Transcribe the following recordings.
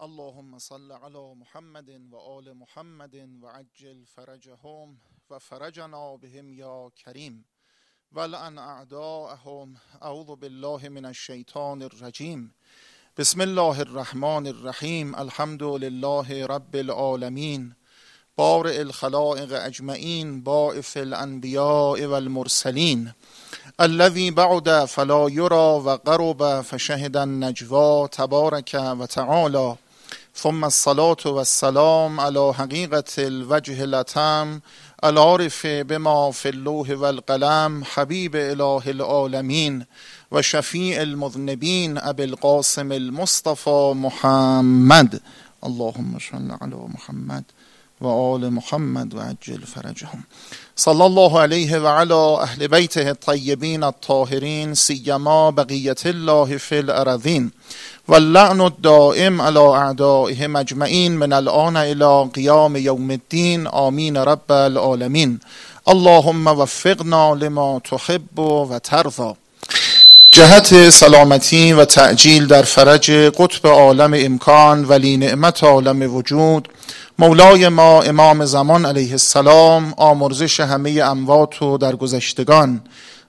اللهم صل على محمد و آل محمد و عجل فرجهم و فرجنا بهم یا کریم ولعن اعداءهم اعوذ بالله من الشیطان الرجیم بسم الله الرحمن الرحیم الحمد لله رب العالمین بارئ الخلائق اجمعین باعث الانبیاء والمرسلین الذي بعد فلا يرى و قرب فشهد النجوا تبارك و ثم الصلاة والسلام على حقيقة الوجه الأتم العارف بما في اللوح والقلم حبيب إله العالمين وشفيع المذنبين أبي القاسم المصطفى محمد. اللهم صل على محمد و آل محمد و عجل فرجهم. صلی الله علیه و علی اهل بیته الطیبین الطاهرین سیما بقیت الله فی الارضین. و اللعن الدائم على اعدائهم مجمعین من الان الى قیام یوم الدین. آمین رب العالمین. اللهم وفقنا لما تحب و ترضا جهت سلامتی و تعجیل در فرج قطب عالم امکان ولی نعمت عالم وجود. مولای ما امام زمان علیه السلام آمرزش همه اموات و درگذشتگان.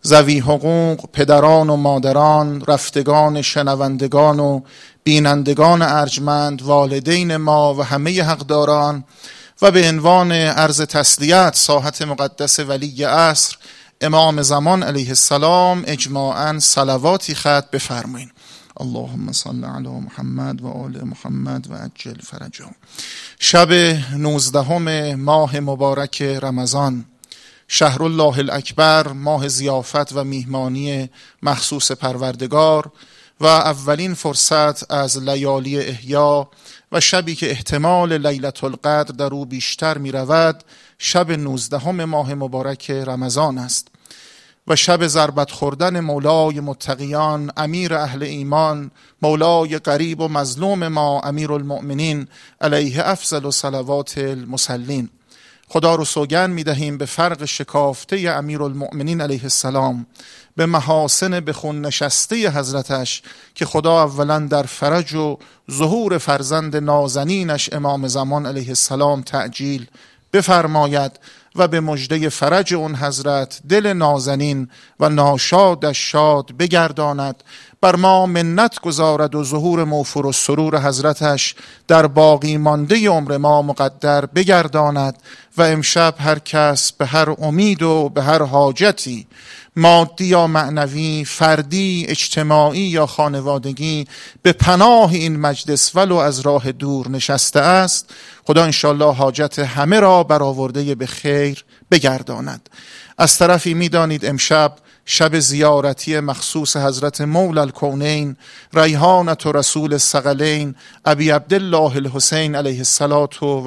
زوی حقوق پدران و مادران رفتگان شنوندگان و بینندگان ارجمند والدین ما و همه حقداران و به عنوان عرض تسلیت ساحت مقدس ولی عصر امام زمان علیه السلام اجماعا صلواتی خط بفرمایید اللهم صل علی محمد و آل محمد و عجل فرجهم. شب نوزدهم ماه مبارک رمضان. شهر الله الاکبر ماه زیافت و میهمانی مخصوص پروردگار و اولین فرصت از لیالی احیا و شبی که احتمال لیلت القدر در او بیشتر می رود شب نوزدهم ماه مبارک رمضان است. و شب ضربت خوردن مولای متقیان امیر اهل ایمان مولای قریب و مظلوم ما امیر المؤمنین علیه افضل و صلوات المسلین خدا رو سوگن می دهیم به فرق شکافته امیر المؤمنین علیه السلام به محاسن به خون نشسته حضرتش که خدا اولا در فرج و ظهور فرزند نازنینش امام زمان علیه السلام تعجیل بفرماید و به مژده فرج اون حضرت دل نازنین و ناشادش شاد بگرداند بر ما منت گذارد و ظهور موفور و سرور حضرتش در باقی مانده عمر ما مقدر بگرداند و امشب هر کس به هر امید و به هر حاجتی مادی یا معنوی فردی اجتماعی یا خانوادگی به پناه این مجلس ولو از راه دور نشسته است. خدا انشالله حاجت همه را برآورده به خیر بگرداند. از طرفی می‌دانید امشب شب زیارتی مخصوص حضرت مولا الکونین ریحانت و رسول الثقلین ابی عبدالله الحسین علیه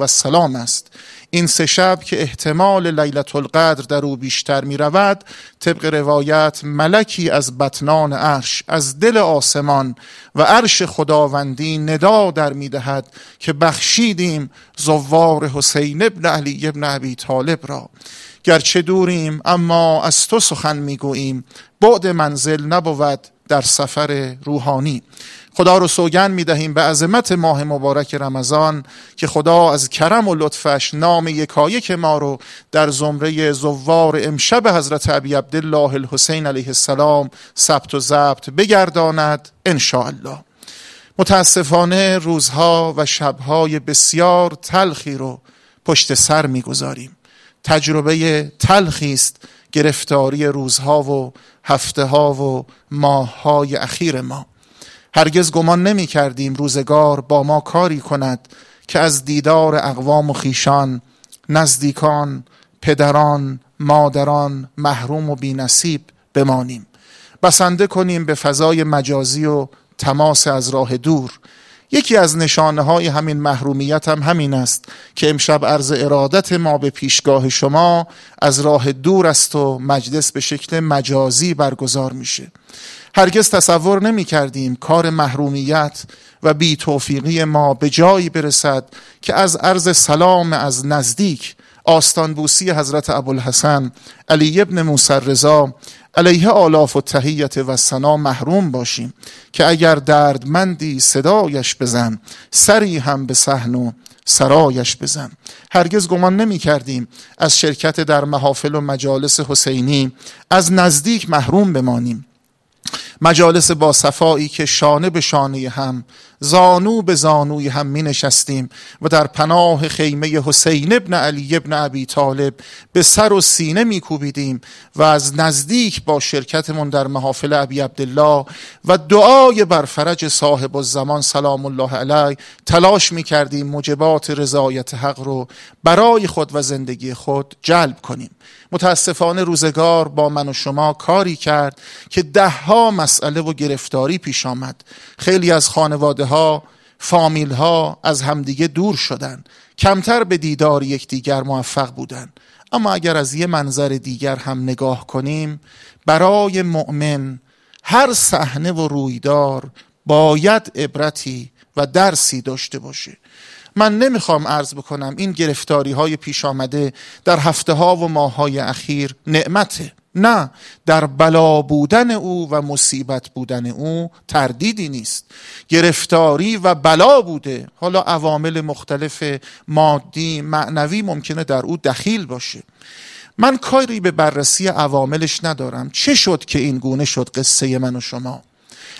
السلام است. این سه شب که احتمال لیلت القدر در او بیشتر می رود طبق روایت ملکی از بطنان عرش از دل آسمان و عرش خداوندی ندا در می دهد که بخشیدیم زوار حسین ابن علی ابن ابی طالب را. گرچه دوریم اما از تو سخن می‌گوییم. بعد منزل نبود در سفر روحانی. خدا رو سوگن می دهیم به عظمت ماه مبارک رمضان که خدا از کرم و لطفش نام یکایک ما رو در زمره زوار امشب حضرت ابی عبدالله الحسین علیه السلام ثبت و ضبط بگرداند ان الله متاسفانه روزها و شبهای بسیار تلخی رو پشت سر می‌گذاریم. تجربه تلخی است گرفتاری روزها و هفته ها و ماه های اخیر ما. هرگز گمان نمی کردیم روزگار با ما کاری کند که از دیدار اقوام و خیشان نزدیکان پدران مادران محروم و بینصیب بمانیم. بسنده کنیم به فضای مجازی و تماس از راه دور. یکی از نشانه های همین محرومیت هم همین است که امشب عرض ارادت ما به پیشگاه شما از راه دور است و مجلس به شکل مجازی برگزار میشه. هرگز تصور نمی کردیم کار محرومیت و بی توفیقی ما به جایی برسد که از عرض سلام از نزدیک آستانبوسی حضرت ابوالحسن علی ابن موسی رضا علیه آلاف و تهیت و سنا محروم باشیم که اگر دردمندی صدایش بزن سری هم به صحن و سرایش بزن. هرگز گمان نمی کردیم از شرکت در محافل و مجالس حسینی از نزدیک محروم بمانیم. مجالس با صفایی که شانه به شانه هم زانو به زانوی هم می نشستیم و در پناه خیمه حسین ابن علی ابن ابی طالب به سر و سینه می کوبیدیم و از نزدیک با شرکتمون در محافل ابی عبدالله و دعای بر فرج صاحب الزمان سلام الله علیه تلاش می کردیم مجبات رضایت حق رو برای خود و زندگی خود جلب کنیم. متاسفانه روزگار با من و شما کاری کرد که دهها مسئله و گرفتاری پیش آمد. خیلی از خانواده ها فامیل ها از همدیگه دور شدن. کمتر به دیدار یکدیگر موفق بودن. اما اگر از یه منظر دیگر هم نگاه کنیم برای مؤمن هر صحنه و رویدار باید عبرتی و درسی داشته باشه. من نمی‌خوام عرض بکنم این گرفتاری های پیش آمده در هفته ها و ماه های اخیر نعمته. نه در بلا بودن او و مصیبت بودن او تردیدی نیست. گرفتاری و بلا بوده. حالا عوامل مختلف مادی معنوی ممکنه در او دخیل باشه. من کاری به بررسی عواملش ندارم. چه شد که این گونه شد قصه من و شما؟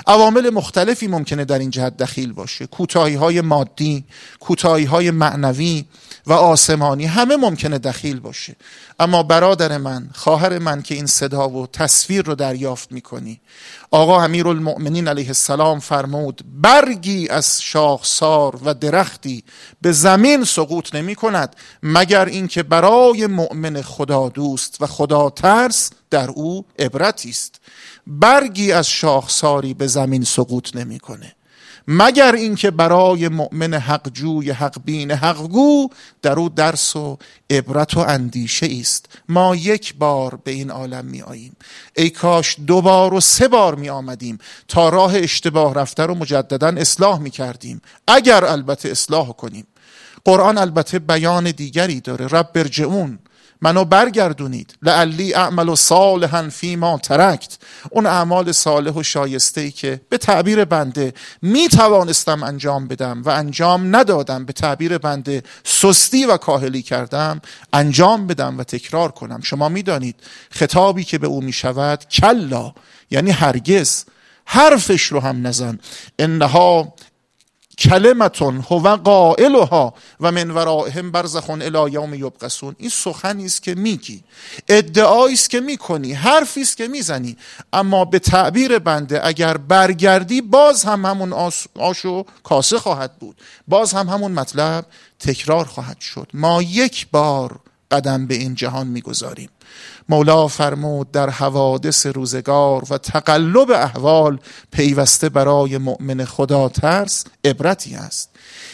عوامل مختلفی ممکنه در این جهت دخیل باشه. کوتاهی های مادی کوتاهی های معنوی و آسمانی همه ممکنه دخیل باشه. اما برادر من خواهر من که این صدا و تصویر رو دریافت می‌کنی آقا امیر المؤمنین علیه السلام فرمود برگی از شاخسار و درختی به زمین سقوط نمی کند مگر اینکه برای مؤمن خدا دوست و خدا ترس در او عبرتی است. برگی از شاخساری به زمین سقوط نمی‌کنه. مگر اینکه برای مؤمن حق جوی حق بین حق گو در او درس و عبرت و اندیشه است ما یک بار به این عالم می آییم ای کاش دو بار و سه بار می آمدیم تا راه اشتباه رفته رو مجددا اصلاح می کردیم اگر البته اصلاح کنیم. قرآن البته بیان دیگری داره. رب برجعون منو برگردونید. لعلی اعمل و صالحا فی ما ترکت. اون اعمال صالح و شایسته ای که به تعبیر بنده می توانستم انجام بدم و انجام ندادم به تعبیر بنده سستی و کاهلی کردم انجام بدم و تکرار کنم. شما می‌دانید خطابی که به او می شود کلا یعنی هرگز حرفش رو هم نزن. انها کلمتون هو قائلها و من ورائهم برزخون الی یوم یبقسون این سخنی است که میگی. ادعایی است که می‌کنی. حرفی است که می‌زنی. اما به تعبیر بنده اگر برگردی باز هم همون آش و کاسه خواهد بود. باز هم همون مطلب تکرار خواهد شد. ما یک بار قدم به این جهان می‌گذاریم. مولا فرمود در حوادث روزگار و تقلب احوال پیوسته برای مؤمن خدا ترس عبرتی است.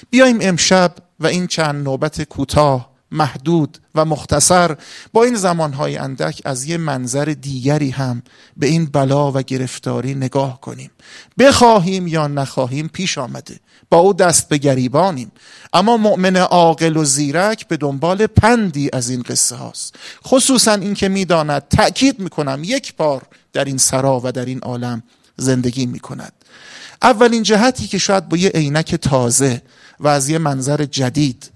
بیایم امشب و این چند نوبت کوتاه محدود و مختصر با این زمانهای اندک از یه منظر دیگری هم به این بلا و گرفتاری نگاه کنیم. بخواهیم یا نخواهیم پیش آمده. او دست به گریبانیم. اما مؤمن عاقل و زیرک به دنبال پندی از این قصه هاست. خصوصا اینکه می‌داند تأکید می‌کنم یک بار در این سرا و در این عالم زندگی می‌کند. اولین جهتی که شاید با یه عینک تازه و از یه منظر جدید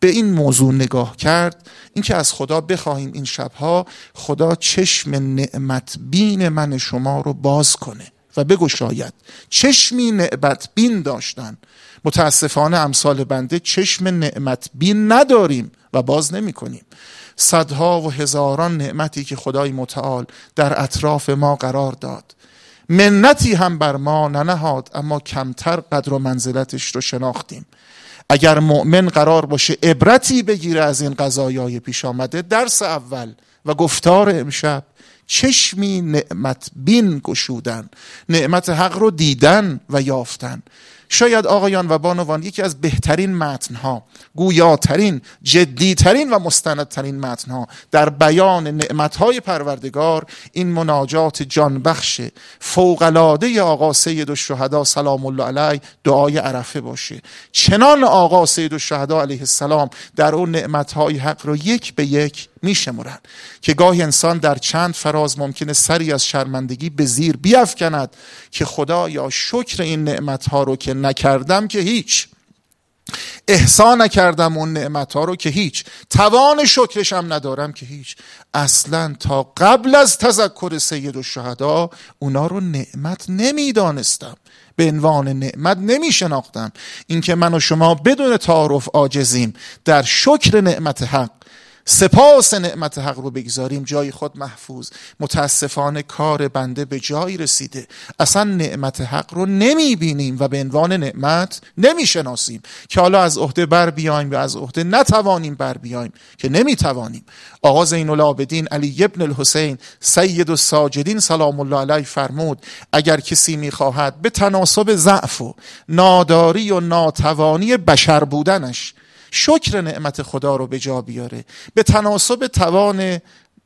به این موضوع نگاه کرد اینکه از خدا بخواهیم این شبها خدا چشم نعمت بین من شما رو باز کنه. و بگشاید چشمی نعمت بین داشتن. متاسفانه امثال بنده چشم نعمت بین نداریم و باز نمی کنیم صدها و هزاران نعمتی که خدای متعال در اطراف ما قرار داد. منتی هم بر ما ننهاد اما کمتر قدر و منزلتش رو شناختیم. اگر مؤمن قرار باشه عبرتی بگیره از این قضایای پیش آمده درس اول و گفتار امشب چشمی نعمت بین گشودن نعمت حق رو دیدن و یافتن. شاید آقایان و بانوان یکی از بهترین متنها گویاترین جدیترین و مستندترین متنها در بیان نعمتهای پروردگار این مناجات جانبخش فوقلاده آقا سید الشهدا سلام الله علیه دعای عرفه باشه. چنان آقا سید الشهدا علیه السلام در اون نعمتهای حق رو یک به یک میشمرند که گاهی انسان در چند فراز ممکنه سری از شرمندگی به زیر بیافکند که خدا یا شکر این نعمت ها رو که نکردم که هیچ. احسان نکردم اون نعمت ها رو که هیچ. توان شکرش هم ندارم که هیچ. اصلا تا قبل از تذکر سید و شهدا اونا رو نعمت نمی‌دانستم. به عنوان نعمت نمی شناختم اینکه من و شما بدون تعارف آجزیم در شکر نعمت حق سپاس نعمت حق رو بگذاریم جای خود محفوظ. متاسفانه کار بنده به جایی رسیده. اصلا نعمت حق رو نمی بینیم و به عنوان نعمت نمی شناسیم که حالا از عهده بر بیایم و از عهده نتوانیم بر بیایم که نمی توانیم آقا زین العابدین علی ابن الحسین سید الساجدین سلام الله علیه فرمود اگر کسی می‌خواهد به تناسب ضعف و ناداری و ناتوانی بشر بودنش شکر نعمت خدا رو به جا بیاره. به تناسب توان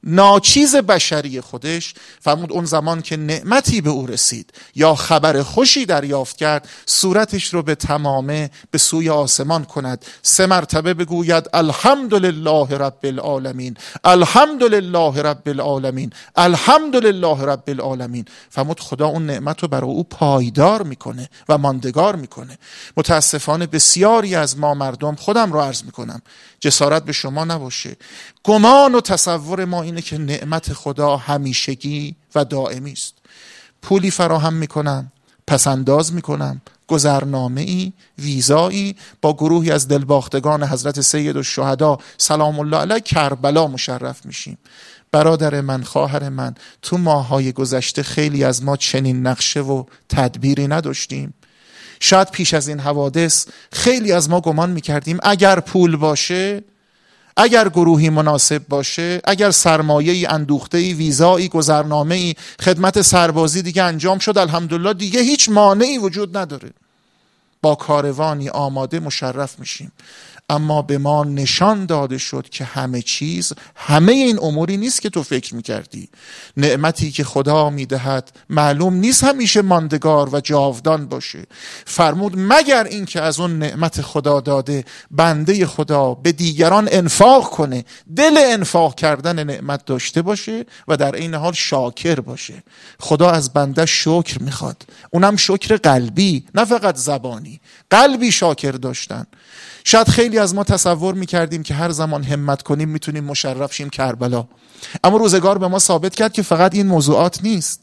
ناچیز بشری خودش فرمود اون زمان که نعمتی به او رسید یا خبر خوشی دریافت کرد صورتش رو به تمامه به سوی آسمان کند. سه مرتبه بگوید الحمدلله رب العالمین الحمدلله رب العالمین الحمدلله رب العالمین. فرمود خدا اون نعمت رو برای او پایدار می‌کنه و ماندگار می‌کنه. متاسفانه بسیاری از ما مردم خودم رو عرض می‌کنم جسارت به شما نباشه. گمان و تصور ما اینه که نعمت خدا همیشگی و دائمی است. پولی فراهم می‌کنم پسنداز می‌کنم گذرنامه ای ویزایی با گروهی از دلباختگان حضرت سید و شهدا سلام الله علیه کربلا مشرف میشیم. برادر من خواهر من تو ماهای گذشته خیلی از ما چنین نقشه و تدبیری نداشتیم. شاید پیش از این حوادث خیلی از ما گمان می‌کردیم اگر پول باشه اگر گروهی مناسب باشه اگر سرمایه ای اندوخته ای ویزایی گذرنامه ای خدمت سربازی دیگه انجام شد الحمدلله دیگه هیچ مانعی وجود نداره. با کاروانی آماده مشرف میشیم. اما به ما نشان داده شد که همه چیز همه این اموری نیست که تو فکر می‌کردی. نعمتی که خدا می‌دهد معلوم نیست همیشه ماندگار و جاودان باشه. فرمود مگر اینکه از اون نعمت خدا داده بنده خدا به دیگران انفاق کنه دل انفاق کردن نعمت داشته باشه و در این حال شاکر باشه. خدا از بنده شکر می‌خواد. اونم شکر قلبی نه فقط زبانی. قلبی شاکر داشتن. شاید خیلی از ما تصور می‌کردیم که هر زمان همت کنیم می‌تونیم مشرف شیم کربلا. اما روزگار به ما ثابت کرد که فقط این موضوعات نیست.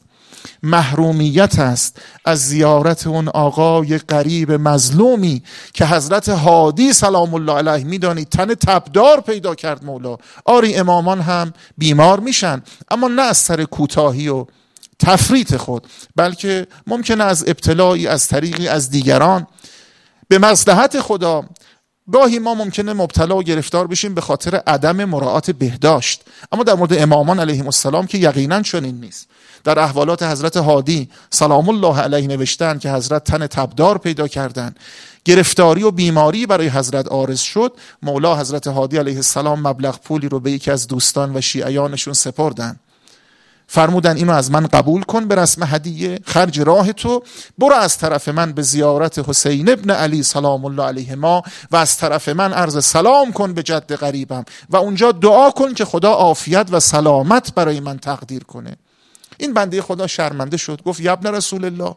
محرومیت است از زیارت اون آقای قریب مظلومی که حضرت هادی سلام الله علیه می‌دانید تن تبدار پیدا کرد مولا. آری امامان هم بیمار میشن اما نه از سر کوتاهی و تفریط خود بلکه ممکنه از ابتلایی از طریقی از دیگران. به مصلحت خدا گاهی ما ممکنه مبتلا و گرفتار بشیم به خاطر عدم مراعات بهداشت. اما در مورد امامان علیهم السلام که یقینا چنین نیست. در احوالات حضرت هادی سلام الله علیه نوشتن که حضرت تن تبدار پیدا کردند گرفتاری و بیماری برای حضرت آرز شد. مولا حضرت هادی علیه السلام مبلغ پولی رو به یکی از دوستان و شیعیانشون سپردن. فرمودن اینو از من قبول کن به رسم هدیه خرج راه تو. برو از طرف من به زیارت حسین ابن علی سلام الله علیه ما و از طرف من عرض سلام کن به جد غریبم و اونجا دعا کن که خدا عافیت و سلامت برای من تقدیر کنه. این بنده خدا شرمنده شد گفت یبن رسول الله.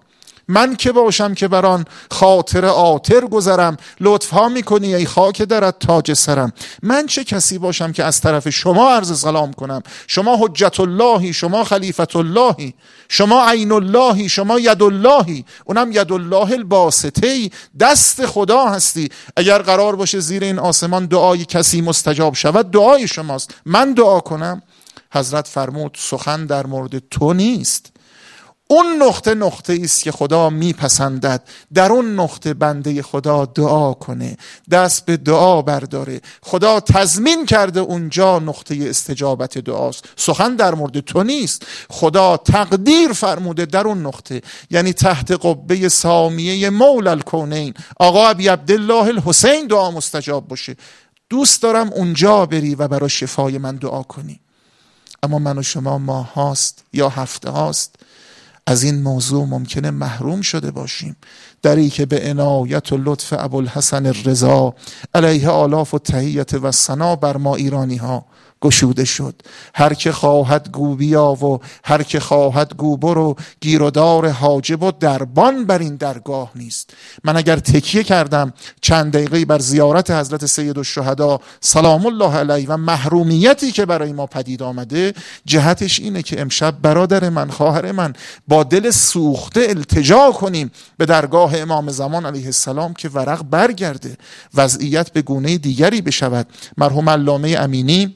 من که باشم که بران خاطر آتر گذرم. لطفها می‌کنی ای خاک درت تاج سرم. من چه کسی باشم که از طرف شما عرض سلام کنم؟ شما حجت اللهی شما خلیفت اللهی شما عین اللهی شما ید اللهی. اونم ید الله الباسطه دست خدا هستی. اگر قرار باشه زیر این آسمان دعای کسی مستجاب شود دعای شماست. من دعا کنم. حضرت فرمود سخن در مورد تو نیست. اون نقطه نقطه است که خدا میپسندد. در اون نقطه بنده خدا دعا کنه. دست به دعا برداره. خدا تضمین کرده اونجا نقطه استجابت دعاست. سخن در مورد تو نیست. خدا تقدیر فرموده در اون نقطه. یعنی تحت قبه سامیه مول الکونین. آقا ابی عبدالله الحسین دعا مستجاب باشه. دوست دارم اونجا بری و برای شفای من دعا کنی. اما من و شما ماه هاست یا هفته هاست از این موضوع ممکنه محروم شده باشیم. دری که به عنایت و لطف ابوالحسن الرضا علیه آلاف و تهیت و سنا بر ما ایرانی ها گشوده شد. هر که خواهد گو بیا و هر که خواهد گو برو گیرودار حاجب و دربان بر این درگاه نیست. من اگر تکیه کردم چند دقیقه بر زیارت حضرت سید الشهدا سلام الله علیه و محرومیتی که برای ما پدید آمده جهتش اینه که امشب برادر من خواهر من با دل سوخته التجا کنیم به درگاه امام زمان علیه السلام که ورق برگرده. وضعیت به گونه دیگری بشود. مرحوم علامه امینی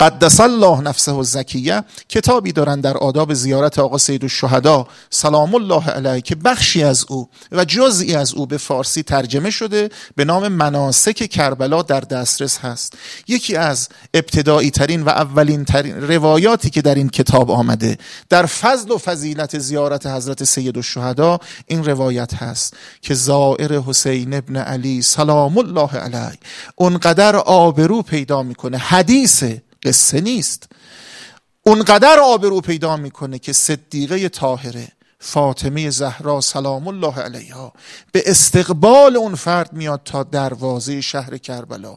قدس الله نفسه و زکیه کتابی دارن در آداب زیارت آقا سید الشهدا. سلام الله علیه. که بخشی از او و جزئی از او به فارسی ترجمه شده به نام مناسک کربلا در دسترس هست. یکی از ابتدایی ترین و اولین ترین روایاتی که در این کتاب آمده. در فضل و فضیلت زیارت حضرت سید الشهدا این روایت هست که زائر حسین ابن علی سلام الله علیه اونقدر آبرو پیدا می‌کنه. حدیث قصه نیست. اونقدر آبرو پیدا می‌کنه که صدیقه طاهره فاطمه زهرا سلام الله علیها به استقبال اون فرد میاد تا دروازه شهر کربلا.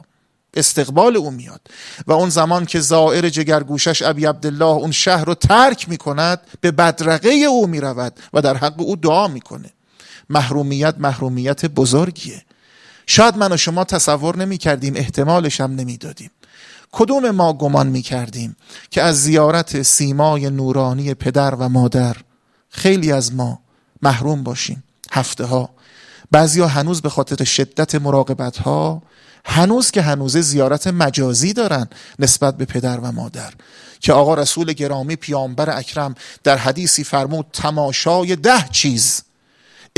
استقبال او میاد و اون زمان که زائر جگرگوشش ابی عبدالله اون شهر رو ترک می‌کند به بدرقه او می‌رود و در حق او دعا می‌کنه. محرومیت محرومیت بزرگیه. شاید من و شما تصور نمی کردیم احتمالش هم نمی دادیم کدوم ما گمان می کردیم که از زیارت سیمای نورانی پدر و مادر خیلی از ما محروم باشیم هفته ها بعضی ها هنوز به خاطر شدت مراقبت ها هنوز که هنوز زیارت مجازی دارن نسبت به پدر و مادر. که آقا رسول گرامی پیامبر اکرم در حدیثی فرمود تماشای ده چیز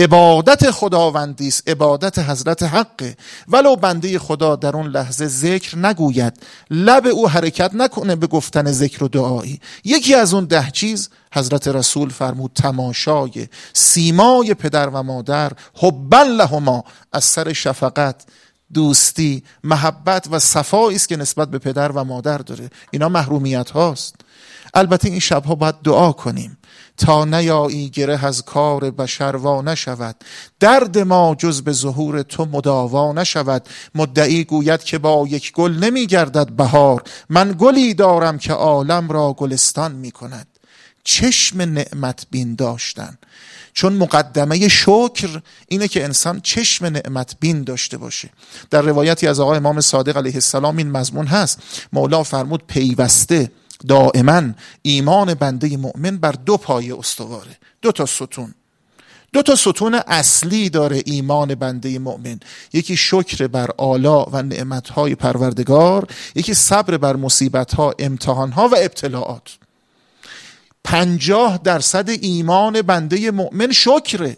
عبادت خداوندی است عبادت حضرت حقه ولو بنده خدا در اون لحظه ذکر نگوید لب او حرکت نکنه به گفتن ذکر و دعایی. یکی از اون ده چیز حضرت رسول فرمود تماشای سیمای پدر و مادر حبا لهما از سر شفقت دوستی محبت و صفایی است که نسبت به پدر و مادر داره. اینا محرومیت هاست. البته این شبها باید دعا کنیم. تا نیایی گره از کار بشر وا نشود. درد ما جز به ظهور تو مداوا نشود. مدعی گوید که با یک گل نمی گردد بهار. من گلی دارم که عالم را گلستان می کند چشم نعمت بین داشتن. چون مقدمه شکر اینه که انسان چشم نعمت بین داشته باشه. در روایتی از آقای امام صادق علیه السلام این مضمون هست. مولا فرمود پیوسته. دائما ایمان بنده مؤمن بر دو پایه استواره دو تا ستون. دو تا ستون اصلی داره ایمان بنده مؤمن. یکی شکر بر آلا و نعمتهای پروردگار یکی صبر بر مصیبتها امتحانها و ابتلاعات. پنجاه درصد ایمان بنده مؤمن شکره.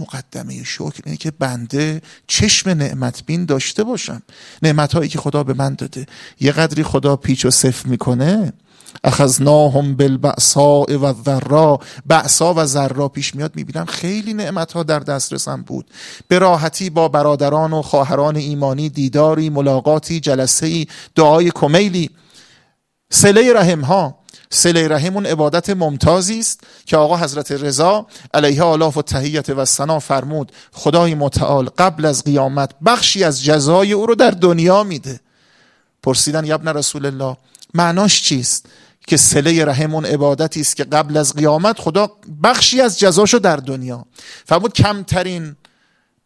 مقدمه شکر اینه که بنده چشم نعمت بین داشته باشم. نعمت هایی که خدا به من داده. یه قدری خدا پیچ و صف می‌کنه اخذناهم بالبعصاء و ذرا بعصا و ذرا پیش میاد می‌بینم خیلی نعمت ها در دسترسم بود. به راحتی با برادران و خواهران ایمانی دیداری ملاقاتی جلسه ای دعای کمیلی. سله رحم ها سله رحم اون عبادت ممتازی است که آقا حضرت رضا علیه آلاف و تهیت و سنا فرمود. خدای متعال قبل از قیامت بخشی از جزای او رو در دنیا میده. پرسیدن یبن رسول الله معناش چیست؟ که سله رحم اون عبادتی است که قبل از قیامت خدا بخشی از جزاشو در دنیا. فرمود کمترین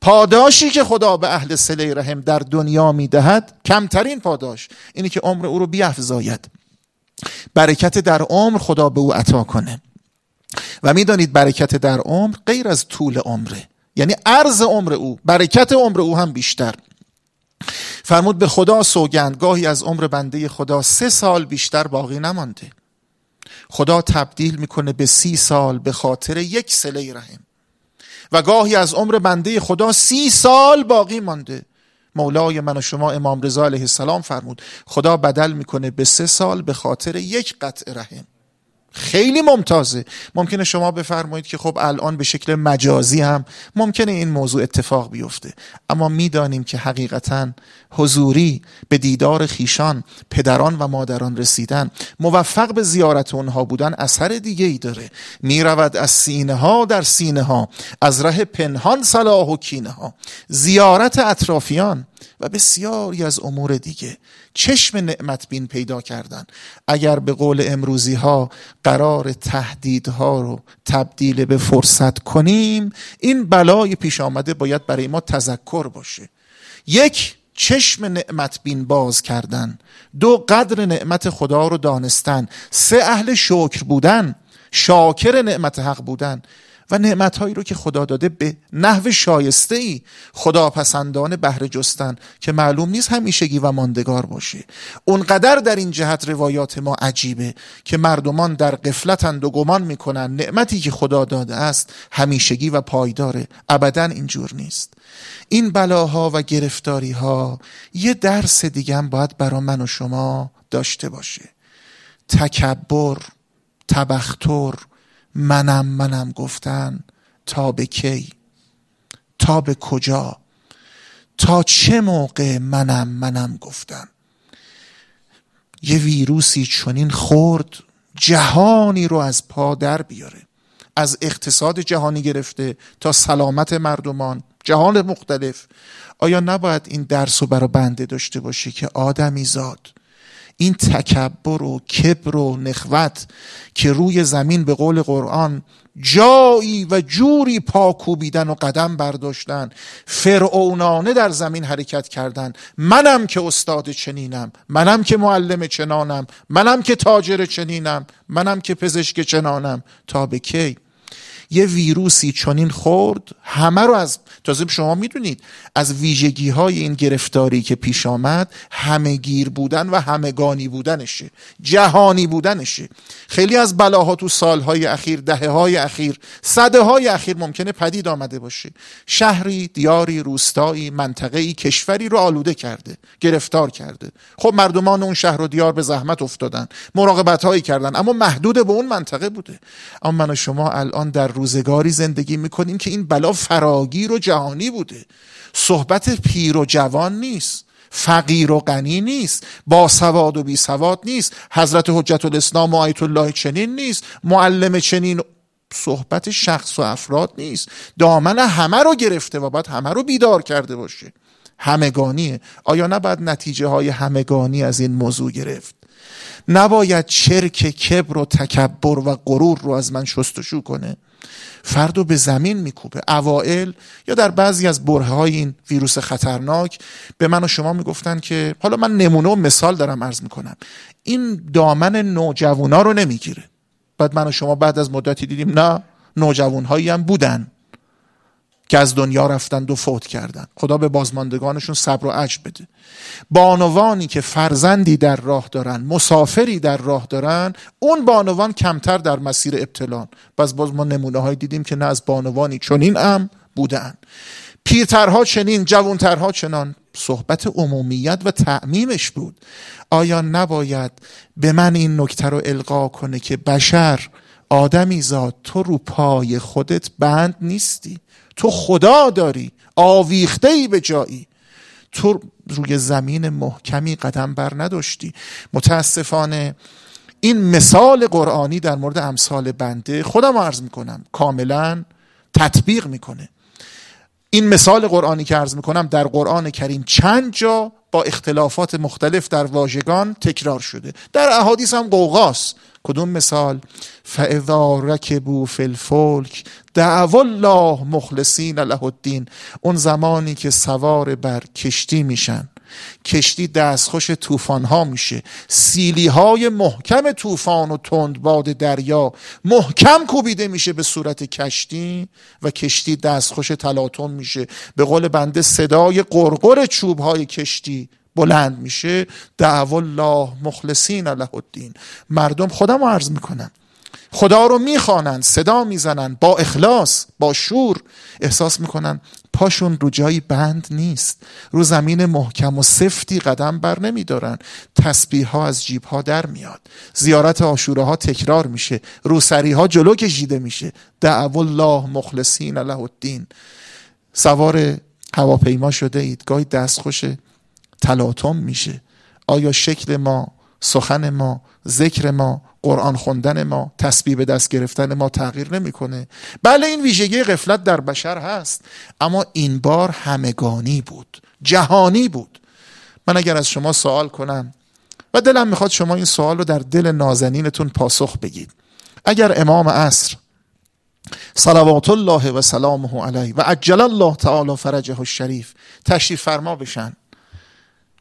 پاداشی که خدا به اهل سله رحم در دنیا می‌دهد کمترین پاداش اینه که عمر او رو بیافزاید. برکت در عمر خدا به او عطا کنه. و می‌دانید برکت در عمر غیر از طول عمره. یعنی عرض عمر او برکت عمر او هم بیشتر. فرمود به خدا سوگند گاهی از عمر بنده خدا سه سال بیشتر باقی نمانده. خدا تبدیل می‌کنه به سی سال به خاطر یک سله رحم. و گاهی از عمر بنده خدا سی سال باقی مانده. مولای من و شما امام رضا علیه السلام فرمود خدا بدل می‌کنه به سه سال به خاطر یک قطع رحم. خیلی ممتازه. ممکنه شما بفرمایید که خب الان به شکل مجازی هم ممکنه این موضوع اتفاق بیفته. اما می‌دانیم که حقیقتا حضوری به دیدار خیشان پدران و مادران رسیدن موفق به زیارت اونها بودن اثر دیگه ای داره. می‌رود از سینه ها در سینه ها از ره پنهان صلاح و کینه ها زیارت اطرافیان و بسیاری از امور دیگه. چشم نعمت بین پیدا کردن. اگر به قول امروزی ها قرار تهدیدها رو تبدیل به فرصت کنیم این بلای پیش آمده باید برای ما تذکر باشه. یک چشم نعمت بین باز کردن. دو قدر نعمت خدا رو دانستن. سه اهل شکر بودن. شاکر نعمت حق بودن. و نعمتهایی رو که خدا داده به نحو شایسته ای خدا پسندان بهره جستن که معلوم نیست همیشگی و ماندگار باشه. اونقدر در این جهت روایات ما عجیبه که مردمان در قفلتند و گمان می‌کنن نعمتی که خدا داده است همیشگی و پایداره. ابدا اینجور نیست. این بلاها و گرفتاری ها یه درس دیگه باید برا من و شما داشته باشه. تکبر تبختر منم منم گفتن تا به کی؟ تا به کجا؟ تا چه موقع منم منم گفتن؟ یه ویروسی چنین خورد جهانی رو از پا در بیاره. از اقتصاد جهانی گرفته تا سلامت مردمان جهان مختلف. آیا نباید این درس رو برای بنده داشته باشه که آدمی زاد؟ این تکبر و کبر و نخوت که روی زمین به قول قرآن جایی و جوری پاکوبیدن و قدم برداشتن فرعونانه در زمین حرکت کردن. منم که استاد چنینم منم که معلم چنانم منم که تاجر چنینم منم که پزشک چنانم. تا به کی؟ یه ویروسی چنین خورد همه رو از تازه شما می‌دونید از ویژگی های این گرفتاری که پیش آمد همه گیر بودن و همگانی بودنشه جهانی بودنشه. خیلی از بلاها تو سالهای اخیر دهه های اخیر صده های اخیر ممکنه پدید آمده باشه. شهری دیاری روستایی منطقه‌ای کشوری رو آلوده کرده گرفتار کرده. خب مردمان اون شهر و دیار به زحمت افتادن مراقبت هایی کردن اما محدود به اون منطقه بوده. اما من و شما الان در روزگاری زندگی می‌کنیم که این بلا فراگیر و جهانی بوده. صحبت پیر و جوان نیست. فقیر و غنی نیست. با سواد و بی سواد نیست. حضرت حجت الاسلام و آیت الله چنین نیست. معلم چنین صحبت شخص و افراد نیست. دامن همه رو گرفته و باید همه رو بیدار کرده باشه. همگانیه. آیا نباید نتیجه های همگانی از این موضوع گرفت؟ نباید چرک کبر و تکبر و غرور رو از من شستشو کنه. فرد به زمین میکوبه. اوائل یا در بعضی از بره های این ویروس خطرناک به من و شما می‌گفتن که حالا من نمونه و مثال دارم عرض می‌کنم. این دامن نوجوانا رو نمی‌گیره. بعد من و شما بعد از مدتی دیدیم نه نوجوان هایی هم بودن. که از دنیا رفتند و فوت کردند. خدا به بازماندگانشون صبر و عجب بده. بانوانی که فرزندی در راه دارن مسافری در راه دارن اون بانوان کمتر در مسیر ابتلان. باز باز ما نمونه های دیدیم که نه از بانوانی چنین ام بودن. پیرترها چنین جوانترها چنان. صحبت عمومیت و تعمیمش بود. آیا نباید به من این نکته رو القا کنه که بشر آدمی زاد تو رو پای خودت بند نیستی؟ تو خدا داری آویخته ای به جایی. تو روی زمین محکمی قدم بر نداشتی. متاسفانه این مثال قرآنی در مورد امثال بنده خودم عرض می‌کنم کاملا تطبیق می‌کنه. این مثال قرآنی که عرض می‌کنم در قرآن کریم چند جا با اختلافات مختلف در واژگان تکرار شده. در احادیث هم قوقاست کدوم مثال؟ فاذا رکبو فی الفلک دعو الله مخلصین له الدین اون زمانی که سوار بر کشتی میشن. کشتی دستخوش طوفان ها میشه. سیلی های محکم طوفان و تندباد دریا محکم کوبیده میشه به صورت کشتی و کشتی دستخوش تلاطم میشه. به قول بنده صدای قرقر چوب های کشتی بلند میشه. دعو الله مخلصین له الدین. مردم خودم عرض می‌کنم. خدا رو می‌خوانند صدا می‌زنند با اخلاص با شور. احساس می‌کنن پاشون رو جایی بند نیست. رو زمین محکم و سفتی قدم بر نمیدارن. تسبیح ها از جیب ها در میاد. زیارت آشوره ها تکرار میشه. روسری ها جلو کشیده میشه. دعو الله مخلصین له الدین. سوار هواپیما شده اید. گاهی دستخوش تلاطم میشه. آیا شکل ما سخن ما ذکر ما قرآن خوندن ما تسبیح به دست گرفتن ما تغییر نمی‌کنه. بله این ویژگی غفلت در بشر هست اما این بار همگانی بود جهانی بود. من اگر از شما سوال کنم و دلم می‌خواد شما این سوال رو در دل نازنینتون پاسخ بگید. اگر امام عصر صلوات الله و سلامه علیه و عجل الله تعالی فرجه الشریف تشریف فرما بشن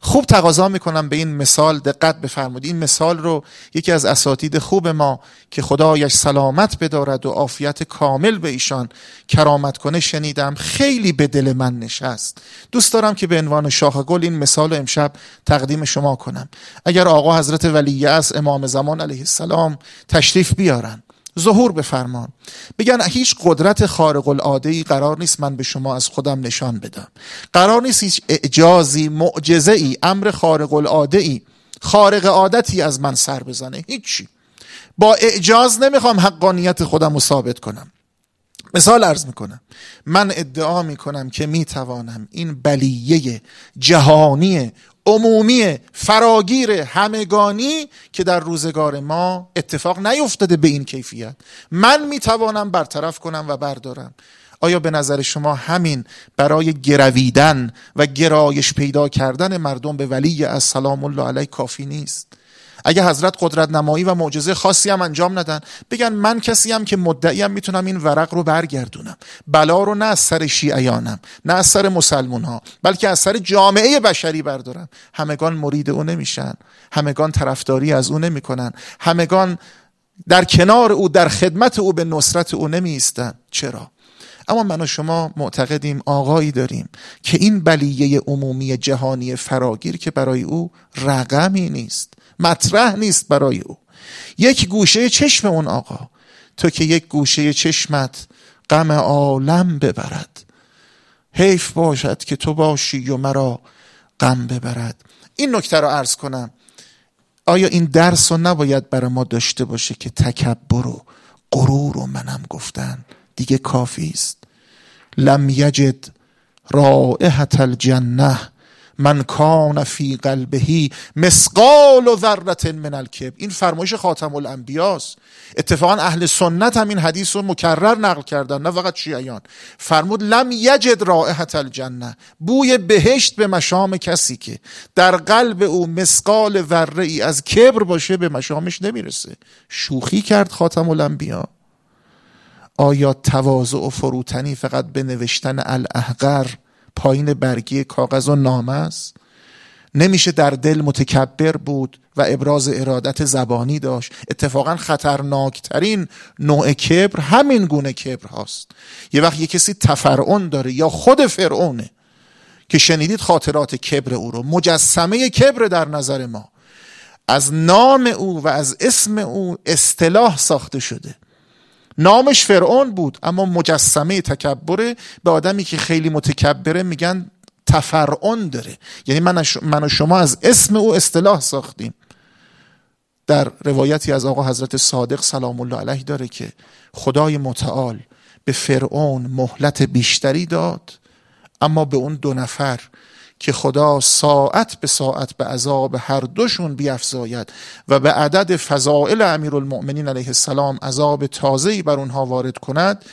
خوب تقاضا می‌کنم به این مثال. دقت بفرمایید. این مثال رو یکی از اساتید خوب ما که خدایش سلامت بدارد و عافیت کامل به ایشان کرامت کنه شنیدم. خیلی به دل من نشست. دوست دارم که به عنوان شاخ گل این مثال رو امشب تقدیم شما کنم. اگر آقا حضرت ولی از امام زمان علیه السلام تشریف بیارن ظهور بفرمان. بگن هیچ قدرت خارق العاده ای قرار نیست من به شما از خودم نشان بدم. قرار نیست هیچ اعجازی معجزه ای امر خارق العاده ای خارق عادتی از من سر بزنه. هیچی. با اعجاز نمی‌خوام حقانیت خودم رو ثابت کنم. مثال ارز می‌کنم. من ادعا می‌کنم که می‌توانم این بلیه جهانی عمومی فراگیر همگانی که در روزگار ما اتفاق نیفتاده به این کیفیت. من می‌توانم برطرف کنم و بردارم. آیا به نظر شما همین برای گرویدن و گرایش پیدا کردن مردم به ولی از سلام الله علیه کافی نیست؟ اگه حضرت قدرت نمایی و معجزه خاصی هم انجام ندن بگن من کسی هم که مدعیم می‌تونم این ورق رو برگردونم. بلا رو نه از سر شیعیانم نه از سر مسلمون ها بلکه از سر جامعه بشری بردارم. همگان مرید او نمیشن همگان طرفداری از او نمی‌کنن همگان در کنار او در خدمت او به نصرت او نمی چرا؟ اما من و شما معتقدیم آقایی داریم که این بلیه عمومی جهانی فراگیر که برای او رقمی نیست مطرح نیست برای او. یک گوشه چشم اون آقا تو که یک گوشه چشمت غم عالم ببرد. حیف باشد که تو باشی و مرا غم ببرد. این نکته رو عرض کنم. آیا این درس رو نباید برای ما داشته باشه که تکبر و غرور و منم گفتن؟ دیگه کافی است. لم یجد رائحت الجنه من کان فی قلبهی مسقال و ذرت من الکب این فرمایش خاتم الانبیاست. اتفاقا اهل سنت هم این حدیث رو مکرر نقل کردن نه فقط شیعیان. فرمود لم یجد رائحت الجنه بوی بهشت به مشام کسی که در قلب او مسقال ذره ای از کبر باشه به مشامش نمی‌رسه. شوخی کرد خاتم الانبیا. آیا تواضع و فروتنی فقط به نوشتن الاحقر پایین برگی کاغذ و نامه است؟ نمیشه در دل متکبر بود و ابراز ارادت زبانی داشت. اتفاقا خطرناکترین نوع کبر همین گونه کبر هاست. یه وقت یه کسی تفرعون داره یا خود فرعونه که شنیدید خاطرات کبر او رو. مجسمه کبر در نظر ما. از نام او و از اسم او اصطلاح ساخته شده. نامش فرعون بود اما مجسمه تکبره به آدمی که خیلی متکبره میگن تفرعون داره. یعنی من, و شما از اسم او اصطلاح ساختیم. در روایتی از آقا حضرت صادق سلام الله علیه داره که خدای متعال به فرعون مهلت بیشتری داد اما به اون دو نفر که خدا ساعت به ساعت به عذاب هر دوشون بیافزاید و به عدد فضائل امیرالمؤمنین علیه السلام عذاب تازه‌ای بر اونها وارد کند.